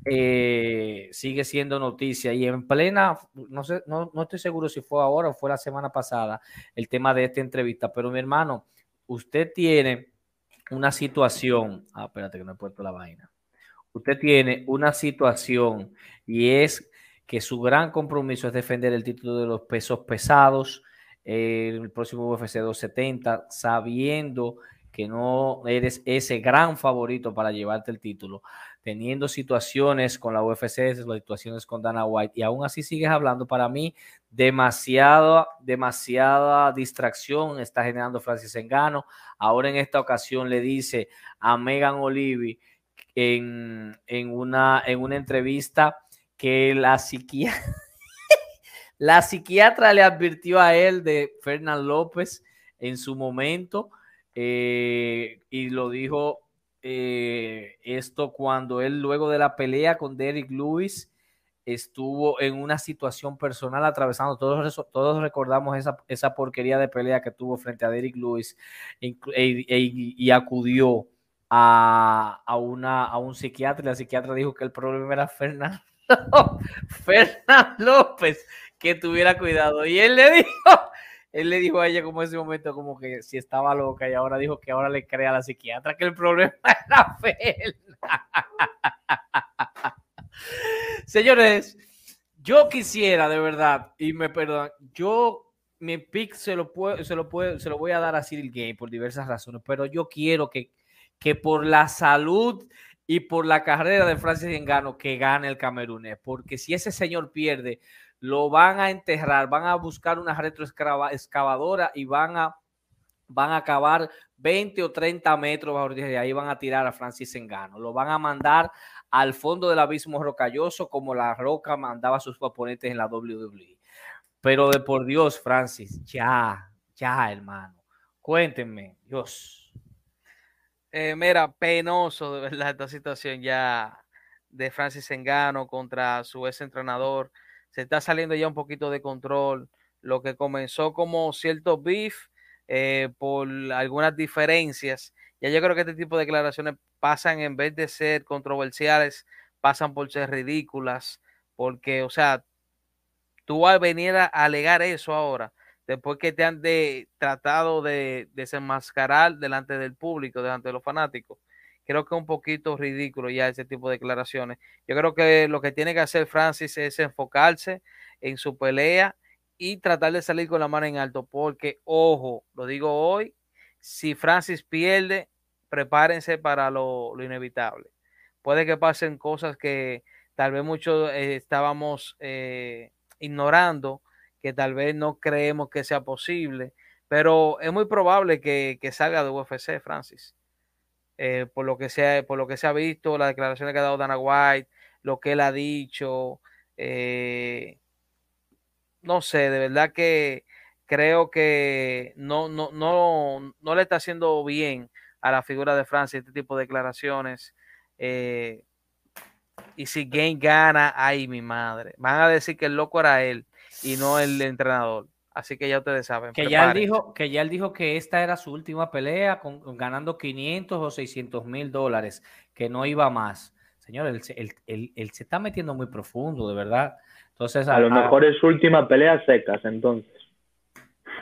eh, sigue siendo noticia y en plena, no sé, no, no estoy seguro si fue ahora o fue la semana pasada el tema de esta entrevista, pero mi hermano, usted tiene una situación, ah, espérate que no he puesto la vaina. Usted tiene una situación y es que su gran compromiso es defender el título de los pesos pesados el próximo UFC 270, sabiendo que no eres ese gran favorito para llevarte el título, teniendo situaciones con la UFC, situaciones con Dana White, y aún así sigues hablando, para mí, demasiada, demasiada distracción está generando Francis Engano. Ahora en esta ocasión le dice a Megan Olivi en, en, una, en una entrevista que la psiquiatra, [laughs] la psiquiatra le advirtió a él de Fernán López en su momento eh, y lo dijo eh, esto cuando él luego de la pelea con Derek Lewis estuvo en una situación personal atravesando, todos, todos recordamos esa, esa porquería de pelea que tuvo frente a Derek Lewis e, y acudió a, a, una, a un psiquiatra y la psiquiatra dijo que el problema era Fernando, [laughs] Fernando López, que tuviera cuidado. Y él le [laughs] dijo, él le dijo a ella como en ese momento como que si estaba loca y ahora dijo que ahora le cree a la psiquiatra que el problema [laughs] era Ferna. [laughs] Señores, yo quisiera de verdad, y me perdonan, yo mi pick se lo puedo, se lo puedo, se lo voy a dar a Cyril Game por diversas razones, pero yo quiero que, que por la salud y por la carrera de Francis Engano que gane el camerunés, porque si ese señor pierde, lo van a enterrar, van a buscar una retroexcavadora y van a, van a acabar 20 o 30 metros de ahí van a tirar a Francis Engano. Lo van a mandar al fondo del abismo rocalloso como la roca mandaba a sus oponentes en la WWE. Pero de por Dios, Francis, ya, ya, hermano. Cuéntenme, Dios. Eh, mira, penoso de verdad esta situación ya de Francis Engano contra su ex entrenador se está saliendo ya un poquito de control. Lo que comenzó como cierto beef eh, por algunas diferencias, ya yo creo que este tipo de declaraciones pasan en vez de ser controversiales, pasan por ser ridículas, porque, o sea, tú al venir a alegar eso ahora, después que te han tratado de desenmascarar delante del público, delante de los fanáticos, creo que es un poquito ridículo ya ese tipo de declaraciones. Yo creo que lo que tiene que hacer Francis es enfocarse en su pelea y tratar de salir con la mano en alto, porque, ojo, lo digo hoy, si Francis pierde, prepárense para lo, inevitable. Puede que pasen cosas que tal vez muchos eh, estábamos eh, ignorando, que tal vez no creemos que sea posible, pero es muy probable que, que salga de UFC, Francis. Eh, por, lo que se ha, por lo que se ha visto, las declaraciones que ha dado Dana White, lo que él ha dicho. Eh, no sé, de verdad que creo que no, no, no, no le está haciendo bien a la figura de Francia este tipo de declaraciones. Eh, y si Game gana, ay mi madre, van a decir que el loco era él y no el entrenador. Así que ya ustedes saben. Que ya, él dijo, que ya él dijo que esta era su última pelea, con, ganando 500 o 600 mil dólares, que no iba más. Señor, él, él, se está metiendo muy profundo, de verdad. Entonces, a, lo mejor es su última pelea secas, entonces.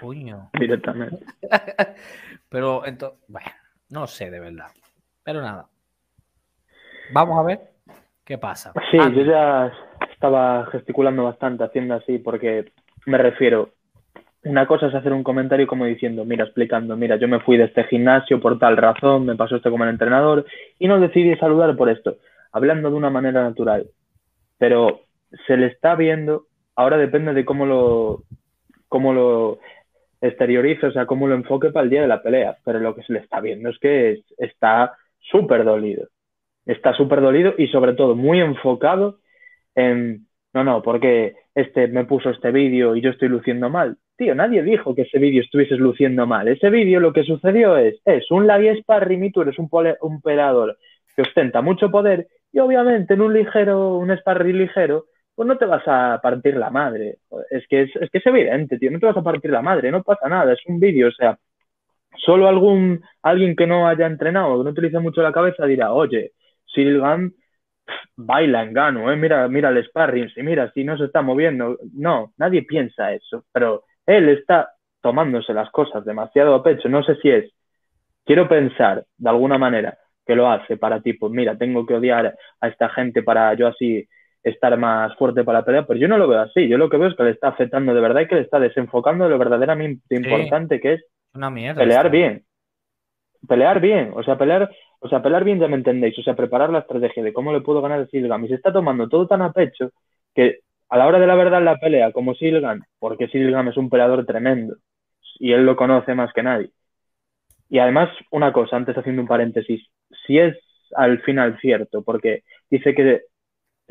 Coño. Directamente. [laughs] Pero, entonces, bueno, no sé de verdad. Pero nada. Vamos a ver qué pasa. Sí, yo ya estaba gesticulando bastante haciendo así porque me refiero, una cosa es hacer un comentario como diciendo, mira, explicando, mira, yo me fui de este gimnasio por tal razón, me pasó esto como el entrenador y no decidí saludar por esto, hablando de una manera natural. Pero se le está viendo, ahora depende de cómo lo, cómo lo exteriorice, o sea, cómo lo enfoque para el día de la pelea, pero lo que se le está viendo es que está súper dolido. Está súper dolido y sobre todo muy enfocado en, no, no, porque este me puso este vídeo y yo estoy luciendo mal tío, nadie dijo que ese vídeo estuvieses luciendo mal. Ese vídeo lo que sucedió es, es un labia sparring y tú eres un, pelador que ostenta mucho poder y obviamente en un ligero, un sparring ligero, pues no te vas a partir la madre. Es que es, es que es evidente, tío, no te vas a partir la madre, no pasa nada, es un vídeo, o sea, solo algún, alguien que no haya entrenado, que no utilice mucho la cabeza dirá, oye, Gunn baila en gano, ¿eh? mira, mira el sparring, si mira, si no se está moviendo. No, nadie piensa eso, pero él está tomándose las cosas demasiado a pecho. No sé si es quiero pensar de alguna manera que lo hace para tipo, mira, tengo que odiar a esta gente para yo así estar más fuerte para la pelea, pero yo no lo veo así. Yo lo que veo es que le está afectando de verdad y que le está desenfocando de lo verdaderamente importante que es Una mierda. pelear esto. bien. Pelear bien, o sea, pelear, o sea, pelear bien ya me entendéis, o sea, preparar la estrategia de cómo le puedo ganar a Silgan. Y se está tomando todo tan a pecho que a la hora de la verdad la pelea, como Silgan, porque Silgan es un peleador tremendo y él lo conoce más que nadie. Y además, una cosa, antes haciendo un paréntesis, si es al final cierto, porque dice que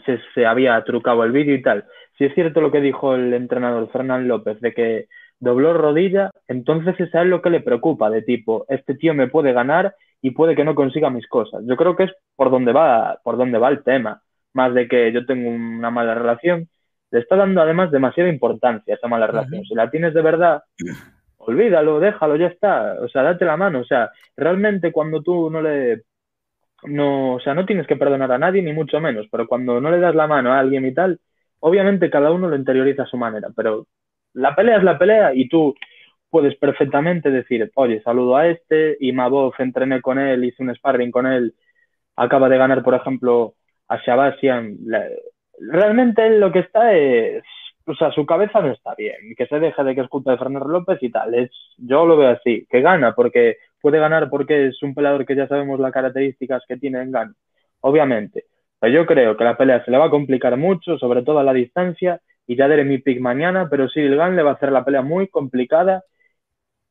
se, se había trucado el vídeo y tal, si es cierto lo que dijo el entrenador Fernán López de que dobló rodilla, entonces es a él lo que le preocupa, de tipo, este tío me puede ganar y puede que no consiga mis cosas. Yo creo que es por donde va, por donde va el tema, más de que yo tengo una mala relación. Le está dando además demasiada importancia a esa mala relación. Si la tienes de verdad, [clears throat] olvídalo, déjalo, ya está. O sea, date la mano. O sea, realmente cuando tú no le no, o sea, no tienes que perdonar a nadie, ni mucho menos, pero cuando no le das la mano a alguien y tal, obviamente cada uno lo interioriza a su manera, pero la pelea es la pelea y tú puedes perfectamente decir, oye, saludo a este y Mabov entrené con él, hice un sparring con él, acaba de ganar, por ejemplo, a Shabasian. Realmente él lo que está es, o sea, su cabeza no está bien, que se deje de que es culpa de Fernando López y tal. Es, yo lo veo así, que gana porque puede ganar porque es un peleador que ya sabemos las características que tiene en gano, obviamente. Pero yo creo que la pelea se le va a complicar mucho, sobre todo a la distancia, y ya daré mi pick mañana, pero Cyril Gann le va a hacer la pelea muy complicada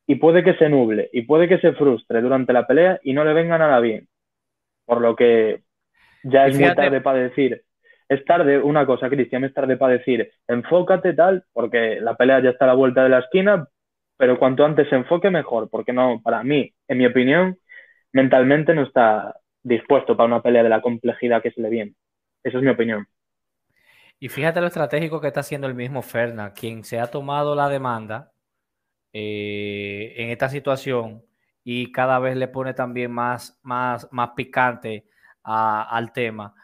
y puede que se nuble y puede que se frustre durante la pelea y no le venga nada bien. Por lo que ya es muy tarde para decir, es tarde, una cosa, Cristian, es tarde para decir, enfócate tal, porque la pelea ya está a la vuelta de la esquina, pero cuanto antes se enfoque mejor, porque no, para mí, en mi opinión, mentalmente no está dispuesto para una pelea de la complejidad que se le viene. Esa es mi opinión. Y fíjate lo estratégico que está haciendo el mismo Ferna, quien se ha tomado la demanda eh, en esta situación y cada vez le pone también más, más, más picante al tema.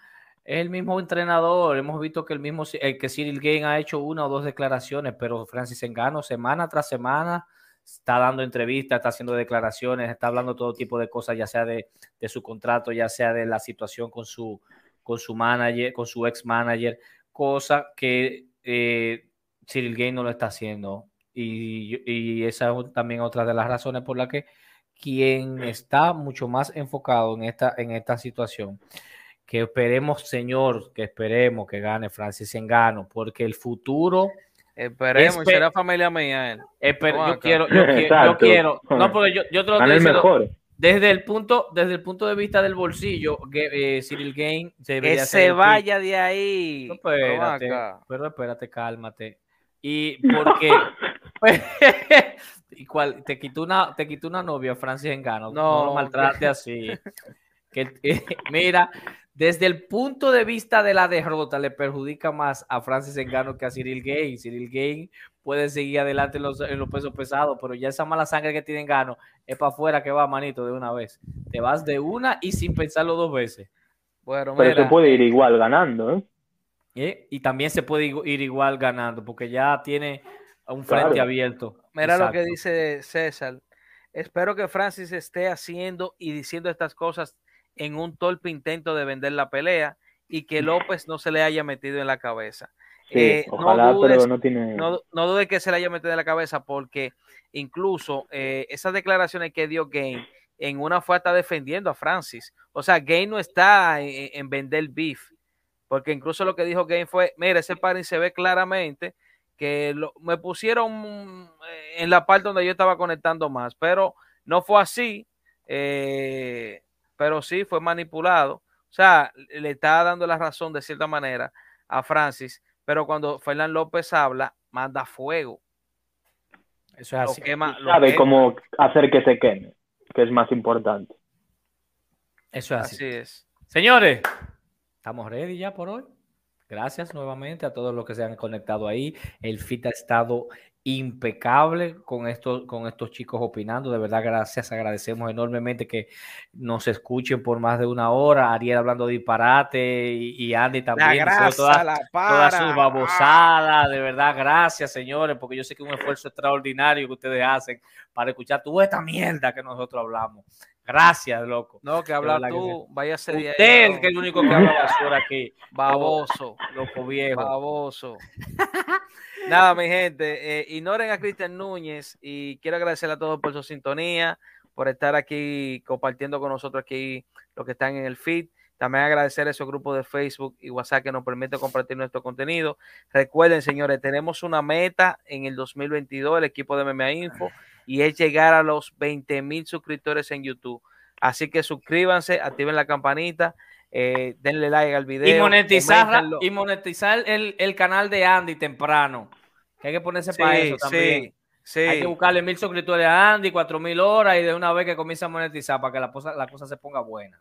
El mismo entrenador, hemos visto que el mismo el que Cyril Gain ha hecho una o dos declaraciones, pero Francis Engano semana tras semana está dando entrevistas, está haciendo declaraciones, está hablando todo tipo de cosas, ya sea de, de su contrato, ya sea de la situación con su, con su manager, con su ex manager, cosa que eh, Cyril Gain no lo está haciendo. Y, y esa es también otra de las razones por las que quien está mucho más enfocado en esta, en esta situación, que esperemos, señor, que esperemos que gane Francis Engano, porque el futuro, Esperemos, Espe- será familia mía él. esper- yo quiero, yo, quiero, yo quiero, no, porque yo, yo te lo estoy el diciendo mejor. desde el punto, desde el punto de vista del bolsillo, que eh, Cyril Gain debería Que se el vaya de ahí. No, espérate, pero espérate, cálmate. Y porque [laughs] [laughs] ¿Y cuál? te quitó una, te quitó una novia, Francis Engano. No, No, lo maltrate así. Que, mira, desde el punto de vista de la derrota, le perjudica más a Francis Engano que a Cyril Gain. Cyril Gain puede seguir adelante en los, en los pesos pesados, pero ya esa mala sangre que tiene Engano es para afuera que va, manito, de una vez. Te vas de una y sin pensarlo dos veces. Bueno, Pero mira, se puede ir igual ganando, ¿eh? ¿eh? Y también se puede ir igual ganando, porque ya tiene un frente Claro. abierto. Mira lo que dice César. Espero que Francis esté haciendo y diciendo estas cosas en un torpe intento de vender la pelea y que López no se le haya metido en la cabeza. Sí, Eh, no ojalá, dudes- pero no tiene... No, no dude que se le haya metido en la cabeza porque incluso eh, esas declaraciones que dio Gain en una fue hasta defendiendo a Francis. O sea, Gain no está en, en vender beef, porque incluso lo que dijo Gain fue, mira, ese paring se ve claramente que lo- me pusieron eh, en la parte donde yo estaba conectando más, pero no fue así, eh, pero sí fue manipulado. O sea, le está dando la razón de cierta manera a Francis, pero cuando Fernán López habla, manda fuego. Eso es Lo así. quema, lo sabe quema. cómo hacer que se queme, que es más importante. Eso es así. Así es. Señores, estamos ready ya por hoy. Gracias nuevamente a todos los que se han conectado ahí. El fit ha estado impecable con estos, con estos chicos opinando. De verdad, gracias. Agradecemos enormemente que nos escuchen por más de una hora. Ariel hablando de disparate y, Andy también. todas, sus babosadas. De verdad, gracias, señores, porque yo sé que es un esfuerzo extraordinario que ustedes hacen para escuchar toda esta mierda que nosotros hablamos. Gracias, loco. No, que hablar tú, vaya a ser. Usted que es el único que habla basura aquí. Baboso. Loco viejo. Baboso. Nada, mi gente, eh, ignoren a Cristian Núñez y quiero agradecerle a todos por su sintonía, por estar aquí compartiendo con nosotros aquí lo que están en el feed. También agradecer a esos grupos de Facebook y WhatsApp que nos permiten compartir nuestro contenido. Recuerden, señores, tenemos una meta en el 2022, el equipo de MMA Info, y es llegar a los 20 mil suscriptores en YouTube. Así que suscríbanse, activen la campanita, eh, denle like al video. Y monetizar, y monetizar el, el, canal de Andy temprano. Que hay que ponerse para eso también. Sí, Hay que buscarle mil suscriptores a Andy, cuatro mil horas y de una vez que comience a monetizar para que la cosa, la cosa se ponga buena.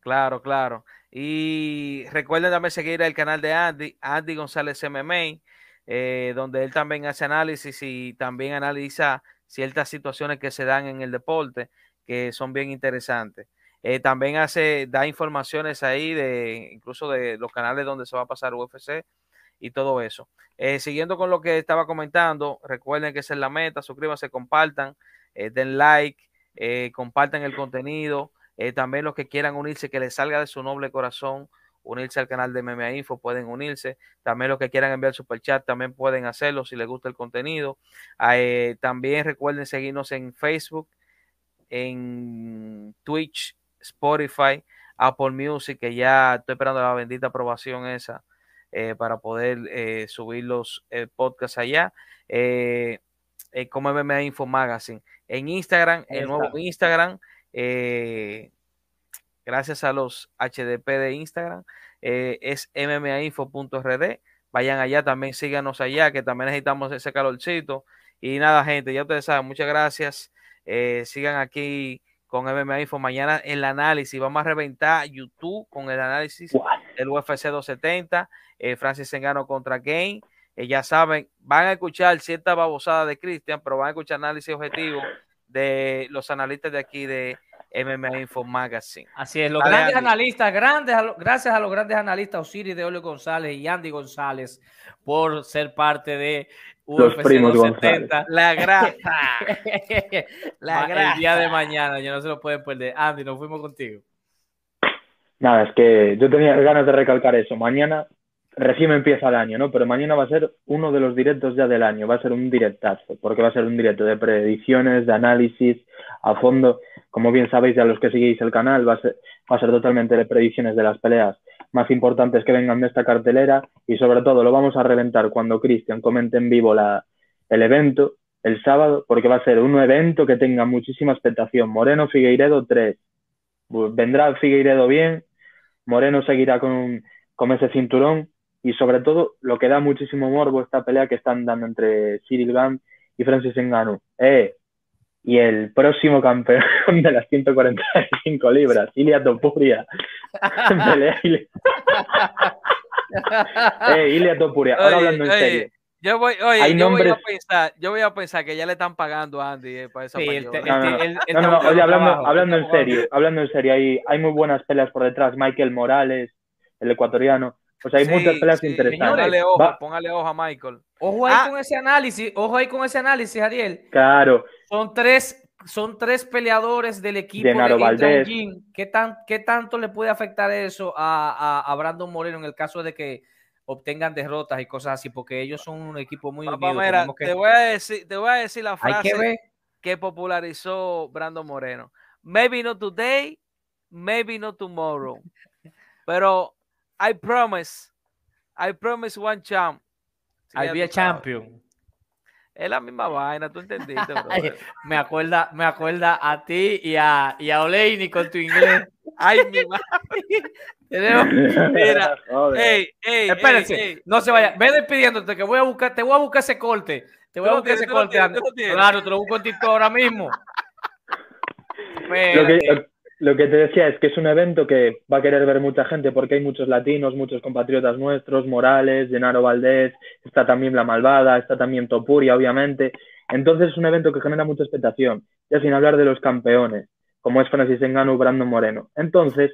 Claro, claro. Y recuerden también seguir el canal de Andy, Andy González MMA, eh, donde él también hace análisis y también analiza ciertas situaciones que se dan en el deporte que son bien interesantes. Eh, también hace, da informaciones ahí de incluso de los canales donde se va a pasar UFC y todo eso. Eh, siguiendo con lo que estaba comentando, recuerden que esa es la meta, suscríbanse, compartan, eh, den like, compartan el contenido. también los que quieran unirse, que les salga de su noble corazón, unirse al canal de MMA Info, pueden unirse. También los que quieran enviar super chat, también pueden hacerlo si les gusta el contenido. también recuerden seguirnos en Facebook, en Twitch, Spotify, Apple Music, que ya estoy esperando la bendita aprobación esa eh, para poder eh, subir los eh, podcasts allá. como MMA Info Magazine. En Instagram, el nuevo Instagram, gracias a los HDP de Instagram, es mmainfo.rd. Vayan allá, también síganos allá, que también necesitamos ese calorcito. Y nada, gente, ya ustedes saben, muchas gracias. sigan aquí con MMA Info. Mañana el análisis, vamos a reventar YouTube con el análisis del UFC 270, eh, Francis Engano contra Kane. Eh, ya saben, van a escuchar cierta babosada de Cristian, pero van a escuchar análisis objetivo de los analistas de aquí de MMA Info Magazine. Así es, los grandes analistas, grandes, gracias a los grandes analistas Osiris de Olio González y Andy González por ser parte de los primos 270. La grasa. [laughs] la grasa. El día de mañana, ya no se lo pueden perder. Andy, nos fuimos contigo. Nada, es que yo tenía ganas de recalcar eso. Mañana recién empieza el año, ¿no? Pero mañana va a ser uno de los directos ya del año. Va a ser un directazo, porque va a ser un directo de predicciones, de análisis a fondo. Como bien sabéis, ya los que seguís el canal, va a ser, va a ser totalmente de predicciones de las peleas más importantes que vengan de esta cartelera y sobre todo lo vamos a reventar cuando Cristian comente en vivo la, el evento el sábado, porque va a ser un evento que tenga muchísima expectación. Moreno Figueiredo 3. Vendrá Figueiredo bien, Moreno seguirá con, con ese cinturón y sobre todo lo que da muchísimo morbo esta pelea que están dando entre Cyril Gant y Francis Ngannou. Eh, y el próximo campeón [laughs] de las 145 libras, Ilia Topuria. [laughs] [laughs] eh, Ilia Topuria. Ahora hablando en serio. Yo voy, oye, yo, voy a pensar, yo voy a pensar que ya le están pagando a Andy eh, para esa sí, no, no, oye, hablando, hablando en serio, hablando en serio, hay, hay muy buenas peleas por detrás. Michael Morales, el ecuatoriano. Pues hay muchas peleas interesantes. Póngale ojo, póngale ojo a Michael. Ojo ahí ah. con ese análisis, ojo ahí con ese análisis, Ariel. Claro. Son tres, son tres peleadores del equipo de, ¿Qué, tan, ¿Qué tanto le puede afectar eso a, a, Brandon Moreno en el caso de que obtengan derrotas y cosas así? Porque ellos son un equipo muy unido. te, voy a decir, te voy a decir la frase que, popularizó Brandon Moreno. Maybe not today, maybe not tomorrow. Pero I promise, I promise one champ. I'll be a champion. Es la misma vaina, tú entendiste, me acuerda, me acuerda a ti y a, y a Oleini con tu inglés. Ay, mi madre. [laughs] Mira, [laughs] ey, ey, espérense, no se vaya. Ve despidiéndote que voy a buscar, te voy a buscar ese corte. Te voy a buscar ese corte. claro, te lo busco en TikTok ahora mismo. Lo que, lo que te decía es que es un evento que va a querer ver mucha gente porque hay muchos latinos, muchos compatriotas nuestros, Morales, Genaro Valdés, está también La Malvada, está también Topuria, obviamente. Entonces es un evento que genera mucha expectación, ya sin hablar de los campeones, como es Francis Engano Brandon Moreno. Entonces,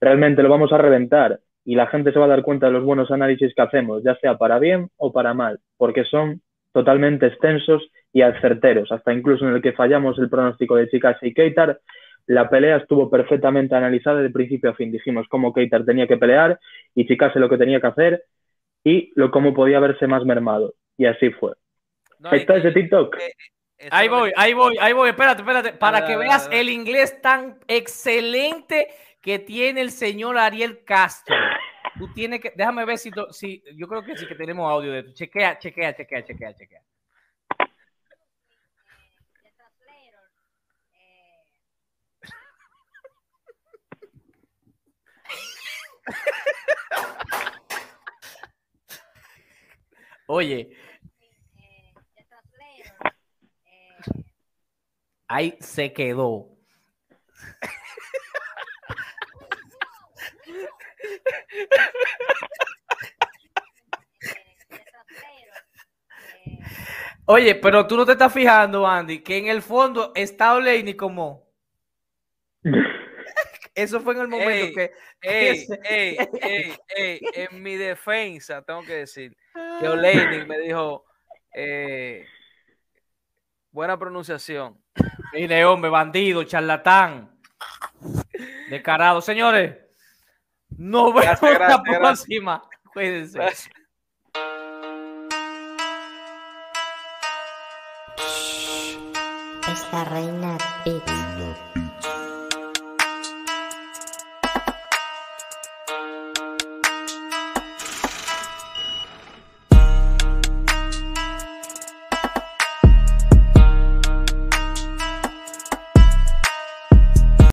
realmente lo vamos a reventar y la gente se va a dar cuenta de los buenos análisis que hacemos, ya sea para bien o para mal, porque son totalmente extensos y certeros, hasta incluso en el que fallamos el pronóstico de Chicas y Keitar, la pelea estuvo perfectamente analizada de principio a fin. Dijimos cómo Keitar tenía que pelear y Chicase lo que tenía que hacer y lo cómo podía verse más mermado. Y así fue. ¿Está ese TikTok? ahí voy, ahí voy, ahí voy. Espérate, espérate. Para que veas el inglés tan excelente que tiene el señor Ariel Castro. Tú tienes que, déjame ver si, si yo creo que sí que tenemos audio de esto. Chequea, chequea, chequea, chequea, chequea. Oye, ahí se quedó. Oye, pero tú no te estás fijando, Andy, que en el fondo está Oleini como. [laughs] Eso fue en el momento que. Ey, [laughs] ey, ey, en mi defensa, tengo que decir que Oleini me dijo. Eh, buena pronunciación. Mire, hombre, bandido, charlatán. Descarado. Señores, nos vemos la próxima. Cuídense. Esta reina Pizza.